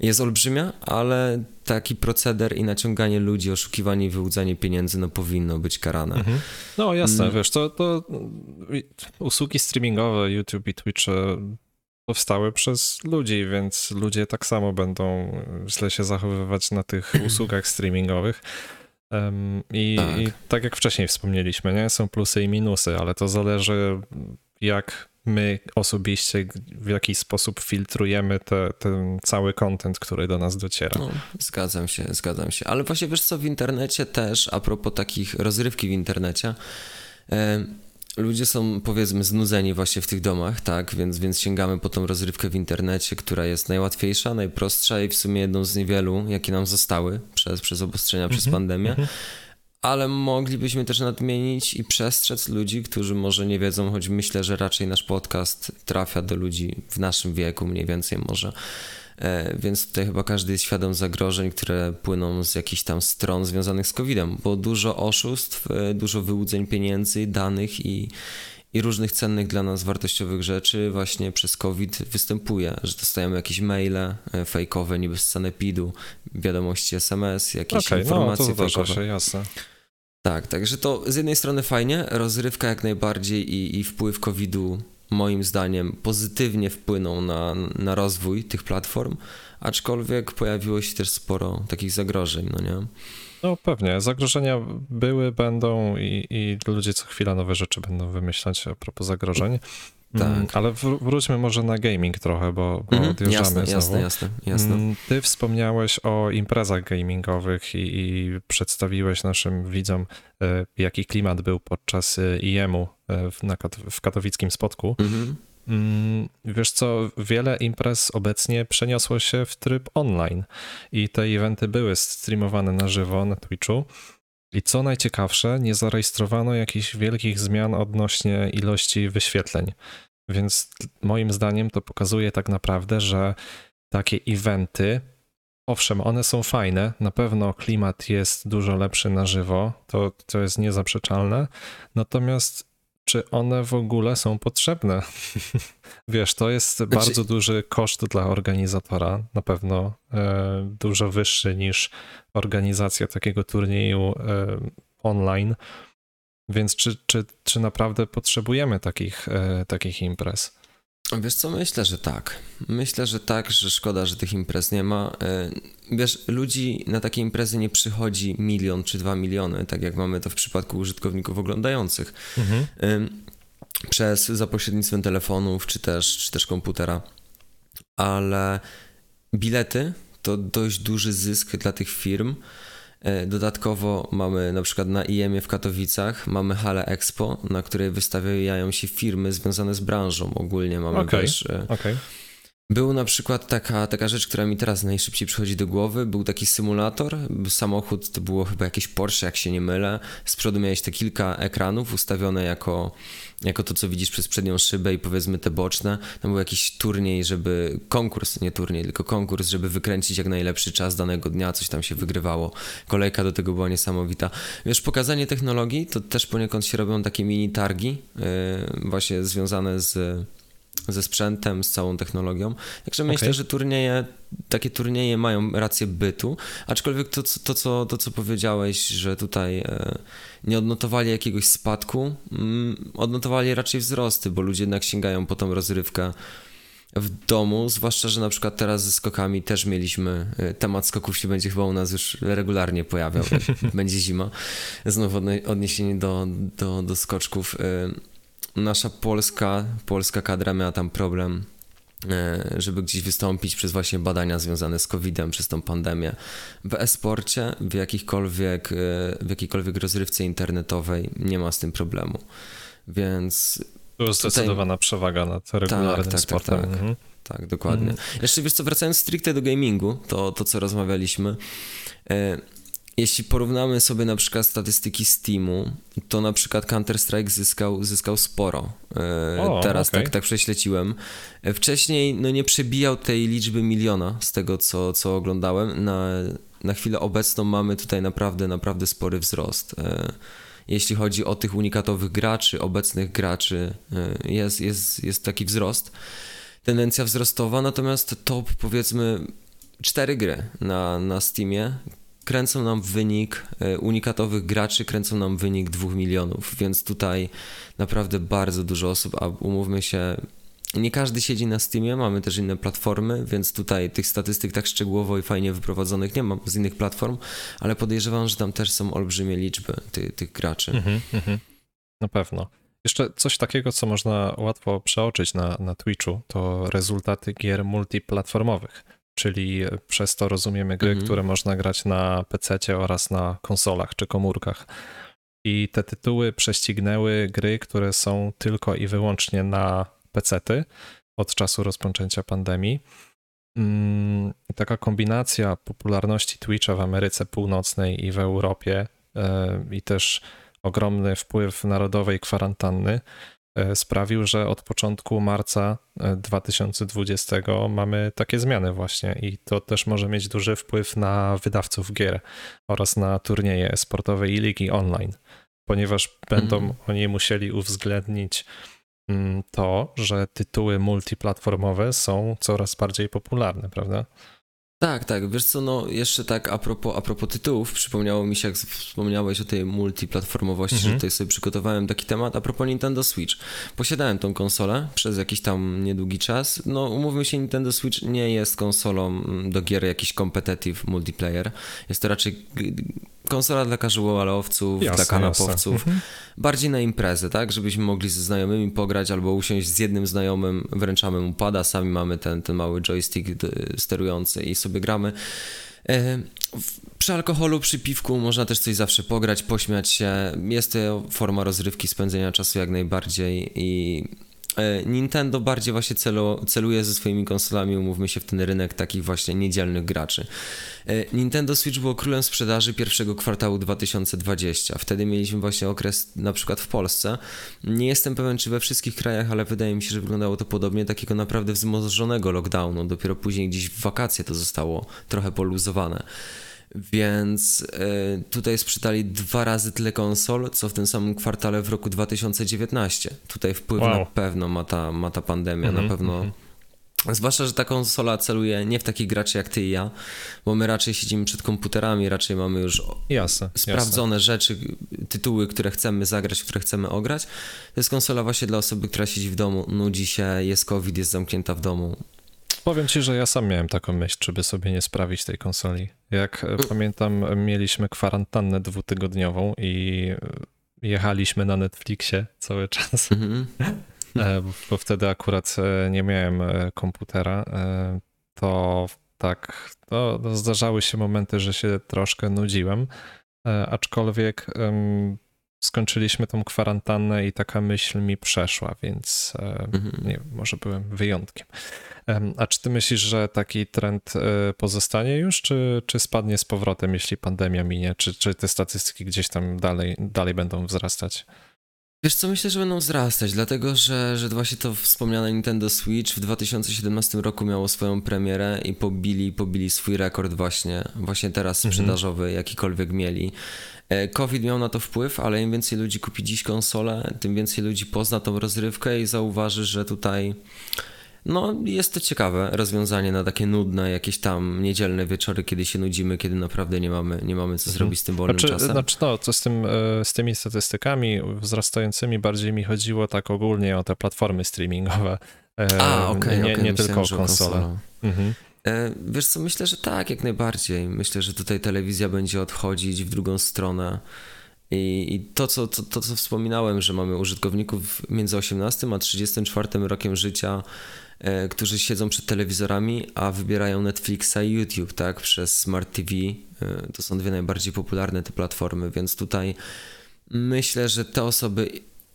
Jest olbrzymia, ale taki proceder i naciąganie ludzi, oszukiwanie i wyłudzanie pieniędzy, no powinno być karane. Mhm. No jasne, Mm. wiesz, to, to usługi streamingowe, YouTube i Twitch e, powstały przez ludzi, więc ludzie tak samo będą źle się zachowywać na tych usługach streamingowych. Em, I, Tak. I tak jak wcześniej wspomnieliśmy, nie? są plusy i minusy, ale to zależy jak my osobiście w jaki sposób filtrujemy te, ten cały content, który do nas dociera. No, zgadzam się, zgadzam się. Ale właśnie wiesz co, w internecie też, a propos takich rozrywki w internecie, e, ludzie są powiedzmy znudzeni właśnie w tych domach, tak, więc, więc sięgamy po tą rozrywkę w internecie, która jest najłatwiejsza, najprostsza i w sumie jedną z niewielu, jakie nam zostały przez, przez obostrzenia, przez Mhm, pandemię. mhm. Ale moglibyśmy też nadmienić i przestrzec ludzi, którzy może nie wiedzą, choć myślę, że raczej nasz podcast trafia do ludzi w naszym wieku, mniej więcej może. E, Więc tutaj chyba każdy jest świadom zagrożeń, które płyną z jakichś tam stron związanych z COVID-em, bo dużo oszustw, e, dużo wyłudzeń pieniędzy, danych i, i różnych cennych dla nas wartościowych rzeczy właśnie przez COVID występuje, że dostajemy jakieś maile e, fejkowe niby z sanepidu, wiadomości SMS, jakieś Okej, no to informacje fejkowe. się, jasne. Tak, także to z jednej strony fajnie, rozrywka jak najbardziej i, i wpływ COVID-u moim zdaniem pozytywnie wpłynął na, na rozwój tych platform, aczkolwiek pojawiło się też sporo takich zagrożeń, no nie? No pewnie, zagrożenia były, będą i, i ludzie co chwila nowe rzeczy będą wymyślać a propos zagrożeń. Tak. Mm, Ale wr- wróćmy może na gaming trochę, bo, bo Mhm, odjeżdżamy jasne, znowu. jasne, jasne, jasne. Mm, Ty wspomniałeś o imprezach gamingowych i, i przedstawiłeś naszym widzom, e, jaki klimat był podczas e, IEM-u e, w, na, w katowickim spotku. Mhm. Mm, Wiesz co, wiele imprez obecnie przeniosło się w tryb online i te eventy były streamowane na żywo na Twitchu. I co najciekawsze, nie zarejestrowano jakichś wielkich zmian odnośnie ilości wyświetleń. Więc moim zdaniem to pokazuje tak naprawdę, że takie eventy, owszem, one są fajne, na pewno klimat jest dużo lepszy na żywo, to, to jest niezaprzeczalne, natomiast czy one w ogóle są potrzebne? Wiesz, to jest bardzo duży koszt dla organizatora, na pewno e, dużo wyższy niż organizacja takiego turnieju e, online. Więc czy, czy, czy naprawdę potrzebujemy takich, e, takich imprez? Wiesz co, myślę, że tak. Myślę, że tak, że szkoda, że tych imprez nie ma. E, Wiesz, ludzi na takie imprezy nie przychodzi milion czy dwa miliony, tak jak mamy to w przypadku użytkowników oglądających. Mhm. Przez za pośrednictwem telefonów czy też, czy też komputera. Ale bilety to dość duży zysk dla tych firm. E, Dodatkowo mamy na przykład na IEM w Katowicach mamy halę Expo, na której wystawiają się firmy związane z branżą. Ogólnie mamy Okej. też e, Okej. Był na przykład taka, taka rzecz, która mi teraz najszybciej przychodzi do głowy. Był taki symulator. Samochód to było chyba jakieś Porsche, jak się nie mylę. Z przodu miałeś te kilka ekranów ustawione jako, jako to, co widzisz przez przednią szybę i powiedzmy te boczne. Tam był jakiś turniej, żeby. Konkurs, nie turniej, tylko konkurs, żeby wykręcić jak najlepszy czas danego dnia. Coś tam się wygrywało. Kolejka do tego była niesamowita. Wiesz, pokazanie technologii to też poniekąd się robią takie mini targi, yy, właśnie związane z ze sprzętem, z całą technologią. Także myślę, Okej. że turnieje, takie turnieje mają rację bytu, aczkolwiek to, co- to, co, to co powiedziałeś, że tutaj e, nie odnotowali jakiegoś spadku, mm, odnotowali raczej wzrosty, bo ludzie jednak sięgają po tą rozrywkę w domu, zwłaszcza, że na przykład teraz ze skokami też mieliśmy, e, temat skoków się będzie chyba u nas już regularnie pojawiał, będzie zima. Znowu odniesienie do, do, do skoczków. Nasza polska, polska kadra miała tam problem, e, żeby gdzieś wystąpić przez właśnie badania związane z COVID-em, przez tą pandemię. W e-sporcie, w jakichkolwiek, e, w jakiejkolwiek rozrywce internetowej nie ma z tym problemu. Więc To Tutaj- zdecydowana przewaga nad regularnym tak, tak, sportem. tak. Mhm. tak, dokładnie. Mm. Jeszcze wiesz co, wracając stricte do gamingu, to, to co rozmawialiśmy, e, jeśli porównamy sobie na przykład statystyki Steamu, to na przykład Counter-Strike zyskał, zyskał sporo. E, o, Teraz okay. tak, tak prześleciłem. E, wcześniej no nie przebijał tej liczby miliona z tego, co, co oglądałem. Na, na chwilę obecną mamy tutaj naprawdę, naprawdę spory wzrost. E, jeśli chodzi o tych unikatowych graczy, obecnych graczy, jest, jest, jest taki wzrost, tendencja wzrostowa, natomiast top powiedzmy cztery gry na, na Steamie, kręcą nam wynik e, unikatowych graczy, kręcą nam wynik 2 milionów, więc tutaj naprawdę bardzo dużo osób, a umówmy się, nie każdy siedzi na Steamie, mamy też inne platformy, więc tutaj tych statystyk tak szczegółowo i fajnie wyprowadzonych nie mam z innych platform, ale podejrzewam, że tam też są olbrzymie liczby ty, tych graczy. Mhm, mhm. Na pewno. Jeszcze coś takiego, co można łatwo przeoczyć na, na Twitchu, to rezultaty gier multiplatformowych czyli przez to rozumiemy gry, mhm. które można grać na PC oraz na konsolach czy komórkach. I te tytuły prześcignęły gry, które są tylko i wyłącznie na PC-ty od czasu rozpoczęcia pandemii. Mm, taka kombinacja popularności Twitcha w Ameryce Północnej i w Europie e, i też ogromny wpływ narodowej kwarantanny sprawił, że od początku marca 2020 e, mamy takie zmiany właśnie i to też może mieć duży wpływ na wydawców gier oraz na turnieje sportowe i ligi online, ponieważ będą mm. oni musieli uwzględnić mm, to, że tytuły multiplatformowe są coraz bardziej popularne, prawda? Tak, tak. Wiesz co, no jeszcze tak a propos, a propos tytułów, przypomniało mi się, jak wspomniałeś o tej multiplatformowości, mhm. że tutaj sobie przygotowałem taki temat. A propos Nintendo Switch. Posiadałem tą konsolę przez jakiś tam niedługi czas. No umówmy się, Nintendo Switch nie jest konsolą mm, do gier jakiś competitive multiplayer. Jest to raczej konsola dla casualowców, jasne, dla kanapowców, mhm. bardziej na imprezę, tak, żebyśmy mogli ze znajomymi pograć albo usiąść z jednym znajomym, wręczamy mu pada, sami mamy ten, ten mały joystick sterujący i sobie gramy. E, przy alkoholu, przy piwku można też coś zawsze pograć, pośmiać się. Jest to forma rozrywki, spędzenia czasu jak najbardziej i Nintendo bardziej właśnie celu, celuje ze swoimi konsolami, umówmy się, w ten rynek takich właśnie niedzielnych graczy. E, Nintendo Switch było królem sprzedaży pierwszego kwartału 2020. Wtedy mieliśmy właśnie okres na przykład w Polsce. Nie jestem pewien, czy we wszystkich krajach, ale wydaje mi się, że wyglądało to podobnie, takiego naprawdę wzmożonego lockdownu. Dopiero później gdzieś w wakacje to zostało trochę poluzowane. Więc y, tutaj sprzedali dwa razy tyle konsol, co w tym samym kwartale w roku 2019. Tutaj wpływ wow. na pewno ma ta, ma ta pandemia, mm -hmm, na mhm, pewno. Mm -hmm. Zwłaszcza, że ta konsola celuje nie w takich graczy jak ty i ja, bo my raczej siedzimy przed komputerami, raczej mamy już jasne, sprawdzone jasne. rzeczy, tytuły, które chcemy zagrać, które chcemy ograć. To jest konsola właśnie dla osoby, która siedzi w domu, nudzi się, jest COVID, jest zamknięta w domu. Powiem ci, że ja sam miałem taką myśl, żeby sobie nie sprawić tej konsoli. Jak e, pamiętam, mieliśmy kwarantannę dwutygodniową i e, jechaliśmy na Netflixie cały czas, mm -hmm. bo wtedy akurat nie miałem komputera. To tak, to zdarzały się momenty, że się troszkę nudziłem, aczkolwiek skończyliśmy tą kwarantannę i taka myśl mi przeszła, więc mhm. nie może byłem wyjątkiem. A czy ty myślisz, że taki trend e, pozostanie już, czy, czy spadnie z powrotem, jeśli pandemia minie? Czy, czy te statystyki gdzieś tam dalej, dalej będą wzrastać? Wiesz co, myślę, że będą wzrastać, dlatego że, że właśnie to wspomniane Nintendo Switch w 2017 roku miało swoją premierę i pobili, pobili swój rekord właśnie, właśnie teraz mhm. sprzedażowy, mhm. jakikolwiek mieli. E, COVID miał na to wpływ, ale im więcej ludzi kupi dziś konsolę, tym więcej ludzi pozna tą rozrywkę i zauważy, że tutaj no, jest to ciekawe rozwiązanie na takie nudne, jakieś tam niedzielne wieczory, kiedy się nudzimy, kiedy naprawdę nie mamy, nie mamy co mhm. zrobić z tym wolnym znaczy, czasem. Znaczy, no, co z, tym, e, z tymi statystykami wzrastającymi bardziej mi chodziło tak ogólnie o te platformy streamingowe. E, A, okej, okay, nie, okay. nie tylko o konsole. Mhm. E, wiesz co, myślę, że tak, jak najbardziej. Myślę, że tutaj telewizja będzie odchodzić w drugą stronę. I, I, to, co, to, to, co wspominałem, że mamy użytkowników między 18 a 34 rokiem życia, którzy siedzą przed telewizorami, a wybierają Netflixa i YouTube, tak, przez Smart TV. E, to są dwie najbardziej popularne te platformy, więc tutaj myślę, że te osoby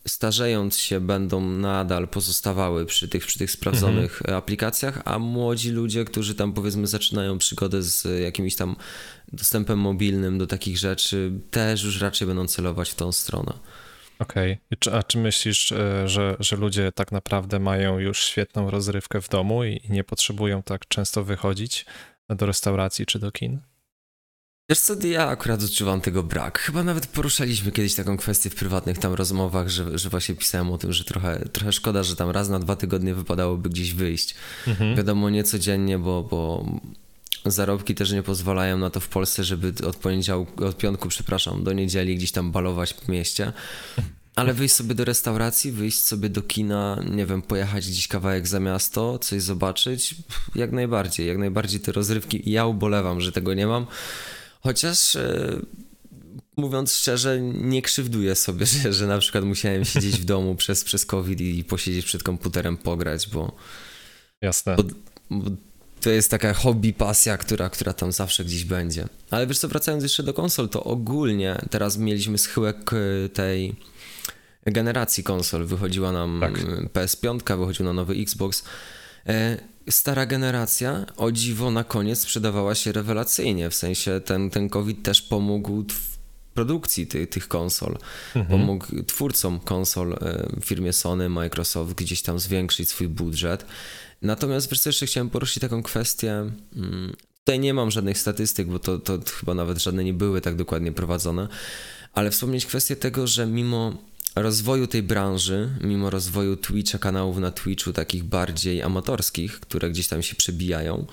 starzejąc się będą nadal pozostawały przy tych, przy tych sprawdzonych mhm. aplikacjach, a młodzi ludzie, którzy tam powiedzmy zaczynają przygodę z jakimś tam dostępem mobilnym do takich rzeczy, też już raczej będą celować w tą stronę. Okej. Okay. A czy myślisz, e, że, że ludzie tak naprawdę mają już świetną rozrywkę w domu i nie potrzebują tak często wychodzić do restauracji czy do kin? Wiesz co, ja akurat odczuwam tego brak. Chyba nawet poruszaliśmy kiedyś taką kwestię w prywatnych tam rozmowach, że, że właśnie pisałem o tym, że trochę, trochę szkoda, że tam raz na dwa tygodnie wypadałoby gdzieś wyjść. Mhm. Wiadomo, nie codziennie, bo, bo zarobki też nie pozwalają na to w Polsce, żeby od poniedziałku, od piątku, przepraszam, do niedzieli gdzieś tam balować w mieście. Ale wyjść sobie do restauracji, wyjść sobie do kina, nie wiem, pojechać gdzieś kawałek za miasto, coś zobaczyć, jak najbardziej, jak najbardziej te rozrywki. Ja ubolewam, że tego nie mam, chociaż e, mówiąc szczerze, nie krzywduję sobie, że, że na przykład musiałem siedzieć w domu przez, przez COVID i posiedzieć przed komputerem, pograć, bo... Jasne. Bo, bo to jest taka hobby, pasja, która, która tam zawsze gdzieś będzie. Ale wiesz co, wracając jeszcze do konsol, to ogólnie teraz mieliśmy schyłek e, tej generacji konsol. Wychodziła nam tak. PS5, wychodził na nowy Xbox. E, stara generacja, o dziwo, na koniec sprzedawała się rewelacyjnie. W sensie ten, ten COVID też pomógł w produkcji ty, tych konsol. Mhm. Pomógł twórcom konsol, e, firmie Sony, Microsoft, gdzieś tam zwiększyć swój budżet. Natomiast wiesz co, jeszcze chciałem poruszyć taką kwestię. Mm, tutaj nie mam żadnych statystyk, bo to, to chyba nawet żadne nie były tak dokładnie prowadzone, ale wspomnieć kwestię tego, że mimo rozwoju tej branży, mimo rozwoju Twitcha, kanałów na Twitchu takich bardziej amatorskich, które gdzieś tam się przebijają,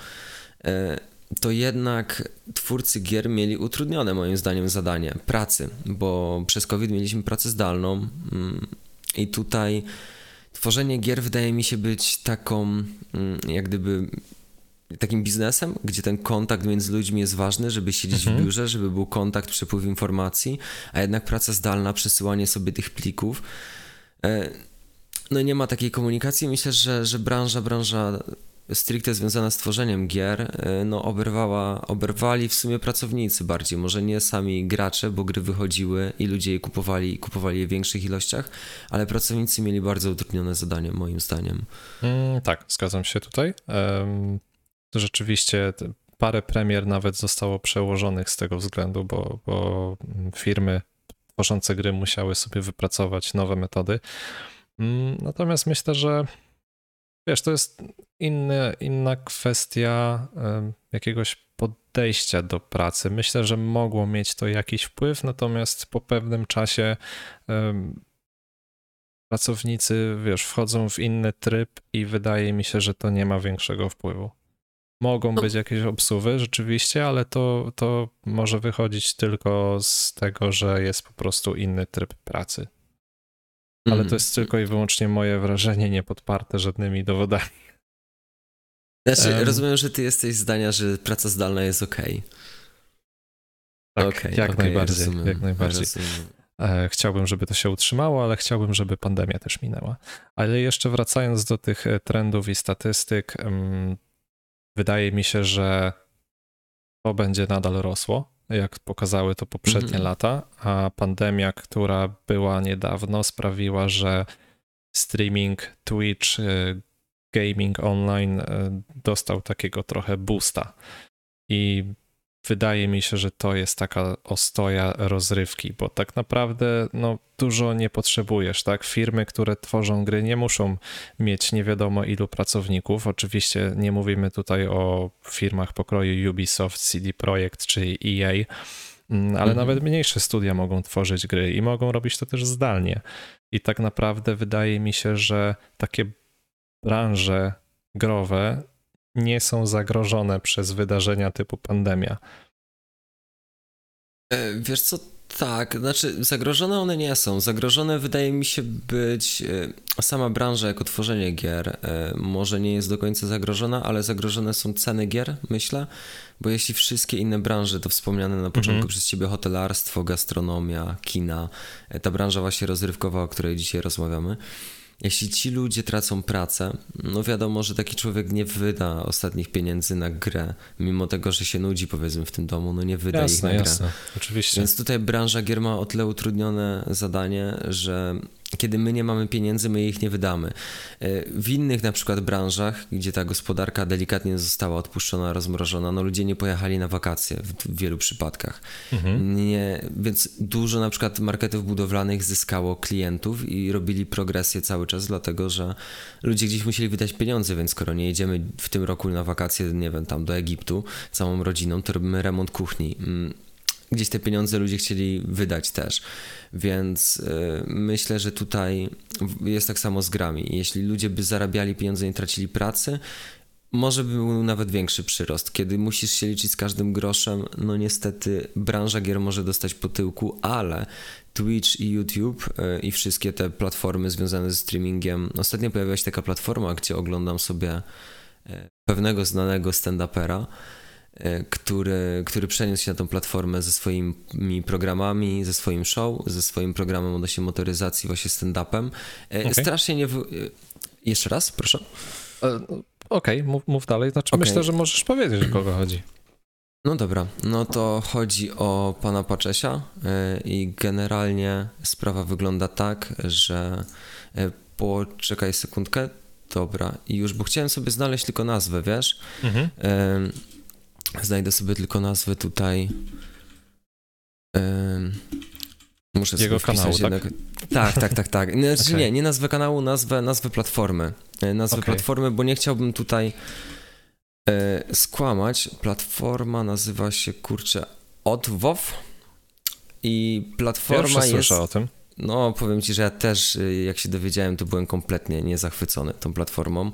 e, to jednak twórcy gier mieli utrudnione moim zdaniem zadanie pracy, bo przez COVID mieliśmy pracę zdalną mm, i tutaj tworzenie gier wydaje mi się być taką, mm, jak gdyby takim biznesem, gdzie ten kontakt między ludźmi jest ważny, żeby siedzieć mhm. w biurze, żeby był kontakt, przepływ informacji, a jednak praca zdalna, przesyłanie sobie tych plików. E, no nie ma takiej komunikacji. Myślę, że, że branża, branża stricte związana z tworzeniem gier, e, no oberwała, oberwali w sumie pracownicy bardziej, może nie sami gracze, bo gry wychodziły i ludzie je kupowali i kupowali je w większych ilościach, ale pracownicy mieli bardzo utrudnione zadanie, moim zdaniem. Mm, tak, zgadzam się tutaj. Um, rzeczywiście parę premier nawet zostało przełożonych z tego względu, bo, bo firmy tworzące gry musiały sobie wypracować nowe metody. Mm, natomiast myślę, że wiesz, to jest inny, inna kwestia jakiegoś podejścia do pracy. Myślę, że mogło mieć to jakiś wpływ, natomiast po pewnym czasie pracownicy, wiesz, wchodzą w inny tryb i wydaje mi się, że to nie ma większego wpływu. Mogą no. być jakieś obsuwy rzeczywiście, ale to, to może wychodzić tylko z tego, że jest po prostu inny tryb pracy. Ale mm. to jest tylko i wyłącznie moje wrażenie, nie podparte żadnymi dowodami. Znaczy, um, rozumiem, że ty jesteś zdania, że praca zdalna jest ok. Tak, okay, jak, okay, najbardziej, rozumiem, jak najbardziej. E, chciałbym, żeby to się utrzymało, ale chciałbym, żeby pandemia też minęła. Ale jeszcze wracając do tych e, trendów i statystyk, wydaje mi się, że to będzie nadal rosło, jak pokazały to poprzednie -hmm. lata, a pandemia, która była niedawno, sprawiła, że streaming, Twitch, y, gaming online y, dostał takiego trochę boosta. I wydaje mi się, że to jest taka ostoja rozrywki, bo tak naprawdę no, dużo nie potrzebujesz, tak? Firmy, które tworzą gry nie muszą mieć nie wiadomo ilu pracowników. Oczywiście nie mówimy tutaj o firmach pokroju Ubisoft, CD Projekt czy EA, mm, ale mhm. nawet mniejsze studia mogą tworzyć gry i mogą robić to też zdalnie. I tak naprawdę wydaje mi się, że takie branże growe nie są zagrożone przez wydarzenia typu pandemia. E, wiesz co, tak, znaczy zagrożone one nie są. Zagrożone wydaje mi się być e, sama branża jako tworzenie gier. E, może nie jest do końca zagrożona, ale zagrożone są ceny gier, myślę, bo jeśli wszystkie inne branże, to wspomniane na początku mhm. przez ciebie hotelarstwo, gastronomia, kina, ta branża właśnie rozrywkowa, o której dzisiaj rozmawiamy, jeśli ci ludzie tracą pracę, no wiadomo, że taki człowiek nie wyda ostatnich pieniędzy na grę, mimo tego, że się nudzi powiedzmy w tym domu, no nie wyda jasne, ich na jasne. grę. Oczywiście. Więc tutaj branża gier ma o tyle utrudnione zadanie, że kiedy my nie mamy pieniędzy, my ich nie wydamy. E, w innych na przykład branżach, gdzie ta gospodarka delikatnie została odpuszczona, rozmrożona, no ludzie nie pojechali na wakacje w, wielu przypadkach. Mhm. Nie, więc dużo na przykład marketów budowlanych zyskało klientów i robili progresję cały czas, dlatego że ludzie gdzieś musieli wydać pieniądze, więc skoro nie jedziemy w tym roku na wakacje, nie wiem, tam do Egiptu całą rodziną, to robimy remont kuchni mm, gdzieś te pieniądze ludzie chcieli wydać też. Więc y, myślę, że tutaj jest tak samo z grami. Jeśli ludzie by zarabiali pieniądze i nie tracili pracy, może by był nawet większy przyrost. Kiedy musisz się liczyć z każdym groszem, no niestety branża gier może dostać po tyłku, ale Twitch i YouTube y, i wszystkie te platformy związane ze streamingiem. Ostatnio pojawiła się taka platforma, gdzie oglądam sobie y, pewnego znanego stand-upera, który, który przeniósł się na tą platformę ze swoimi programami, ze swoim show, ze swoim programem odnośnie motoryzacji, właśnie stand-upem. E, okay. Strasznie nie... W... E, jeszcze raz, proszę. Okej, okay, mów, mów, dalej. Znaczy, okay. myślę, że możesz powiedzieć, o kogo chodzi. No dobra, no to chodzi o pana Paczesia i generalnie sprawa wygląda tak, że poczekaj sekundkę, dobra, i już, bo chciałem sobie znaleźć tylko nazwę, wiesz? Mhm. Znajdę sobie tylko nazwę tutaj. muszę Jego sobie kanału, tak? Jednak... tak? Tak, tak, tak, Znaczy, okay. Nie, nie nazwę kanału, nazwę, nazwę platformy. E, nazwę okay. platformy, bo nie chciałbym tutaj e, skłamać. Platforma nazywa się, kurczę, Odwow i platforma Pierwsze jest... słyszę o tym. No, powiem ci, że ja też, y, jak się dowiedziałem, to byłem kompletnie niezachwycony tą platformą.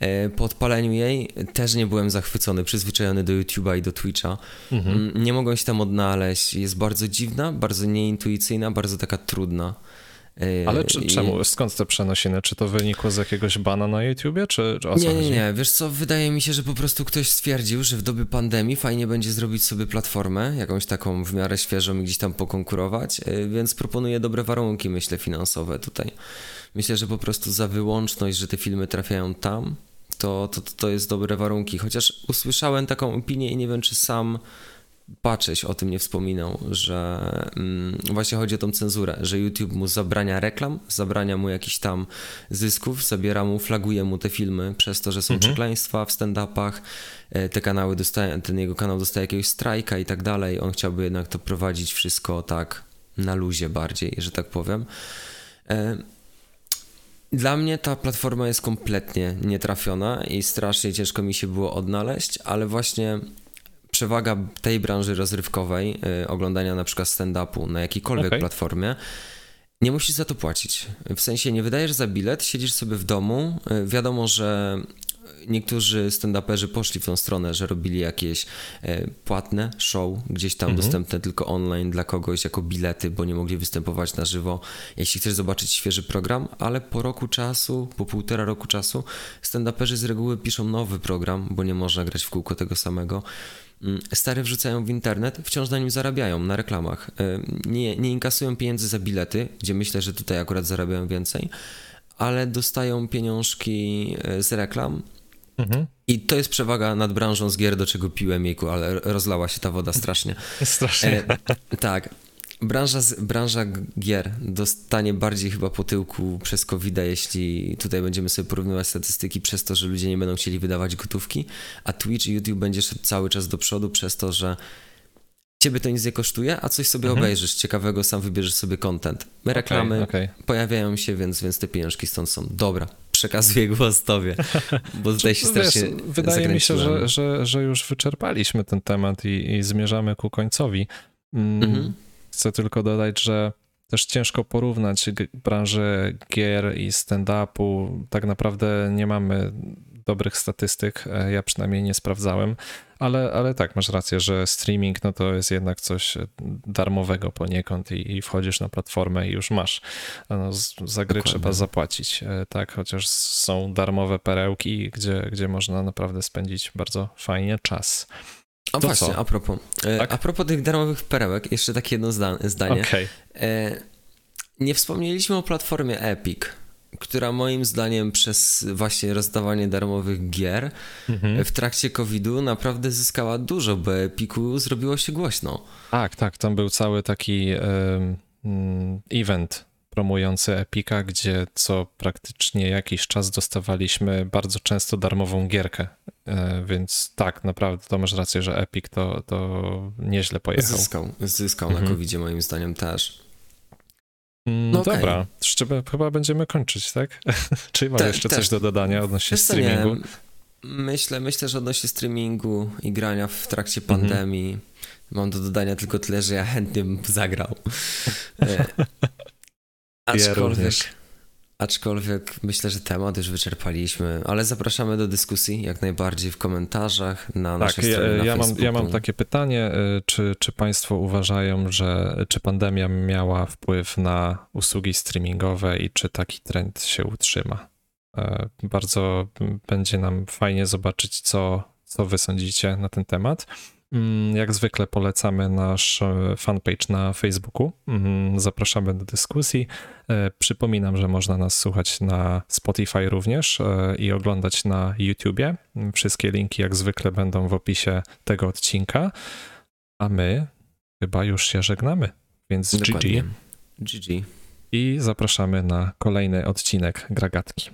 E, po odpaleniu jej też nie byłem zachwycony, przyzwyczajony do YouTube'a i do Twitcha. Mhm. Mm, nie mogłem się tam odnaleźć. Jest bardzo dziwna, bardzo nieintuicyjna, bardzo taka trudna. Yy, Ale czy, I... czemu? Skąd te przenosiny? Czy to wynikło z jakiegoś bana na YouTubie, czy, czy o co Nie, nie, nie. Wiesz co, wydaje mi się, że po prostu ktoś stwierdził, że w dobie pandemii fajnie będzie zrobić sobie platformę, jakąś taką w miarę świeżą i gdzieś tam pokonkurować, yy, więc proponuje dobre warunki, myślę, finansowe tutaj. Myślę, że po prostu za wyłączność, że te filmy trafiają tam, to, to, to jest dobre warunki. Chociaż usłyszałem taką opinię i nie wiem, czy sam Patrzyś o tym nie wspominał, że mm, właśnie chodzi o tą cenzurę, że YouTube mu zabrania reklam, zabrania mu jakichś tam zysków, zabiera mu, flaguje mu te filmy przez to, że są mhm. przekleństwa w stand-upach, e, te kanały dostaje, ten jego kanał dostaje jakiegoś strajka i tak dalej. On chciałby jednak to prowadzić wszystko tak na luzie bardziej, że tak powiem. E, dla mnie ta platforma jest kompletnie nietrafiona i strasznie ciężko mi się było odnaleźć, ale właśnie przewaga tej branży rozrywkowej, y, oglądania na przykład stand-upu na jakiejkolwiek okay. platformie, nie musisz za to płacić. W sensie nie wydajesz za bilet, siedzisz sobie w domu. Y, wiadomo, że niektórzy stand-uperzy poszli w tą stronę, że robili jakieś y, płatne show, gdzieś tam mhm. dostępne tylko online dla kogoś jako bilety, bo nie mogli występować na żywo. Jeśli chcesz zobaczyć świeży program, ale po roku czasu, po półtora roku czasu, stand-uperzy z reguły piszą nowy program, bo nie można grać w kółko tego samego. Mm, stare wrzucają w internet, wciąż na nim zarabiają, na reklamach. E, nie, nie inkasują pieniędzy za bilety, gdzie myślę, że tutaj akurat zarabiają więcej, ale dostają pieniążki e, z reklam. Mhm. I to jest przewaga nad branżą z gier, do czego piłem jejku, ale rozlała się ta woda strasznie. strasznie. E, tak. Branża, branża gier dostanie bardziej chyba po tyłku przez covid jeśli tutaj będziemy sobie porównywać statystyki przez to, że ludzie nie będą chcieli wydawać gotówki, a Twitch i YouTube będzie szedł cały czas do przodu przez to, że ciebie to nic nie kosztuje, a coś sobie mhm. obejrzysz ciekawego, sam wybierzesz sobie content. My reklamy okay, okay. pojawiają się, więc, więc te pieniążki stąd są. Dobra, przekazuję głos tobie, bo tutaj się strasznie Wiesz, Wydaje mi się, że, że, że już wyczerpaliśmy ten temat i, i zmierzamy ku końcowi. Mm. Mhm. Chcę tylko dodać, że też ciężko porównać branżę gier i stand-upu. Tak naprawdę nie mamy dobrych statystyk, e, ja przynajmniej nie sprawdzałem, ale, ale tak, masz rację, że streaming no to jest jednak coś darmowego poniekąd i, i wchodzisz na platformę i już masz. No, za gry Dokładnie. trzeba zapłacić, e, tak, chociaż są darmowe perełki, gdzie, gdzie można naprawdę spędzić bardzo fajnie czas. A to właśnie, co? a propos. E, tak? A propos tych darmowych perełek, jeszcze takie jedno zdanie. Okay. E, nie wspomnieliśmy o platformie Epic, która moim zdaniem przez właśnie rozdawanie darmowych gier mhm. w trakcie COVID-u naprawdę zyskała dużo, bo Epiku zrobiło się głośno. Tak, tak, tam był cały taki um, event promujący Epika, gdzie co praktycznie jakiś czas dostawaliśmy bardzo często darmową gierkę. E, więc tak, naprawdę to masz rację, że Epic to, to nieźle pojechał. Zyskał, zyskał mhm. na covid moim zdaniem też. Mm, no dobra, okay. chyba będziemy kończyć, tak? Czy masz Te, jeszcze też. coś do dodania odnośnie streamingu? Nie. Myślę, myślę, że odnośnie streamingu i grania w trakcie mhm. pandemii -hmm. mam do dodania tylko tyle, że ja chętnie bym zagrał. Aczkolwiek, aczkolwiek myślę, że temat już wyczerpaliśmy, ale zapraszamy do dyskusji jak najbardziej w komentarzach na tak, naszej stronie ja, na ja mam, ja mam takie pytanie, e, czy, czy państwo uważają, że czy pandemia miała wpływ na usługi streamingowe i czy taki trend się utrzyma? E, bardzo będzie nam fajnie zobaczyć, co, co wy sądzicie na ten temat. Mm, jak zwykle polecamy nasz e, fanpage na Facebooku. Mm, zapraszamy do dyskusji. E, przypominam, że można nas słuchać na Spotify również i oglądać na YouTubie. Wszystkie linki jak zwykle będą w opisie tego odcinka. A my chyba już się żegnamy, więc Dokładnie. GG. GG. I zapraszamy na kolejny odcinek Gragatki.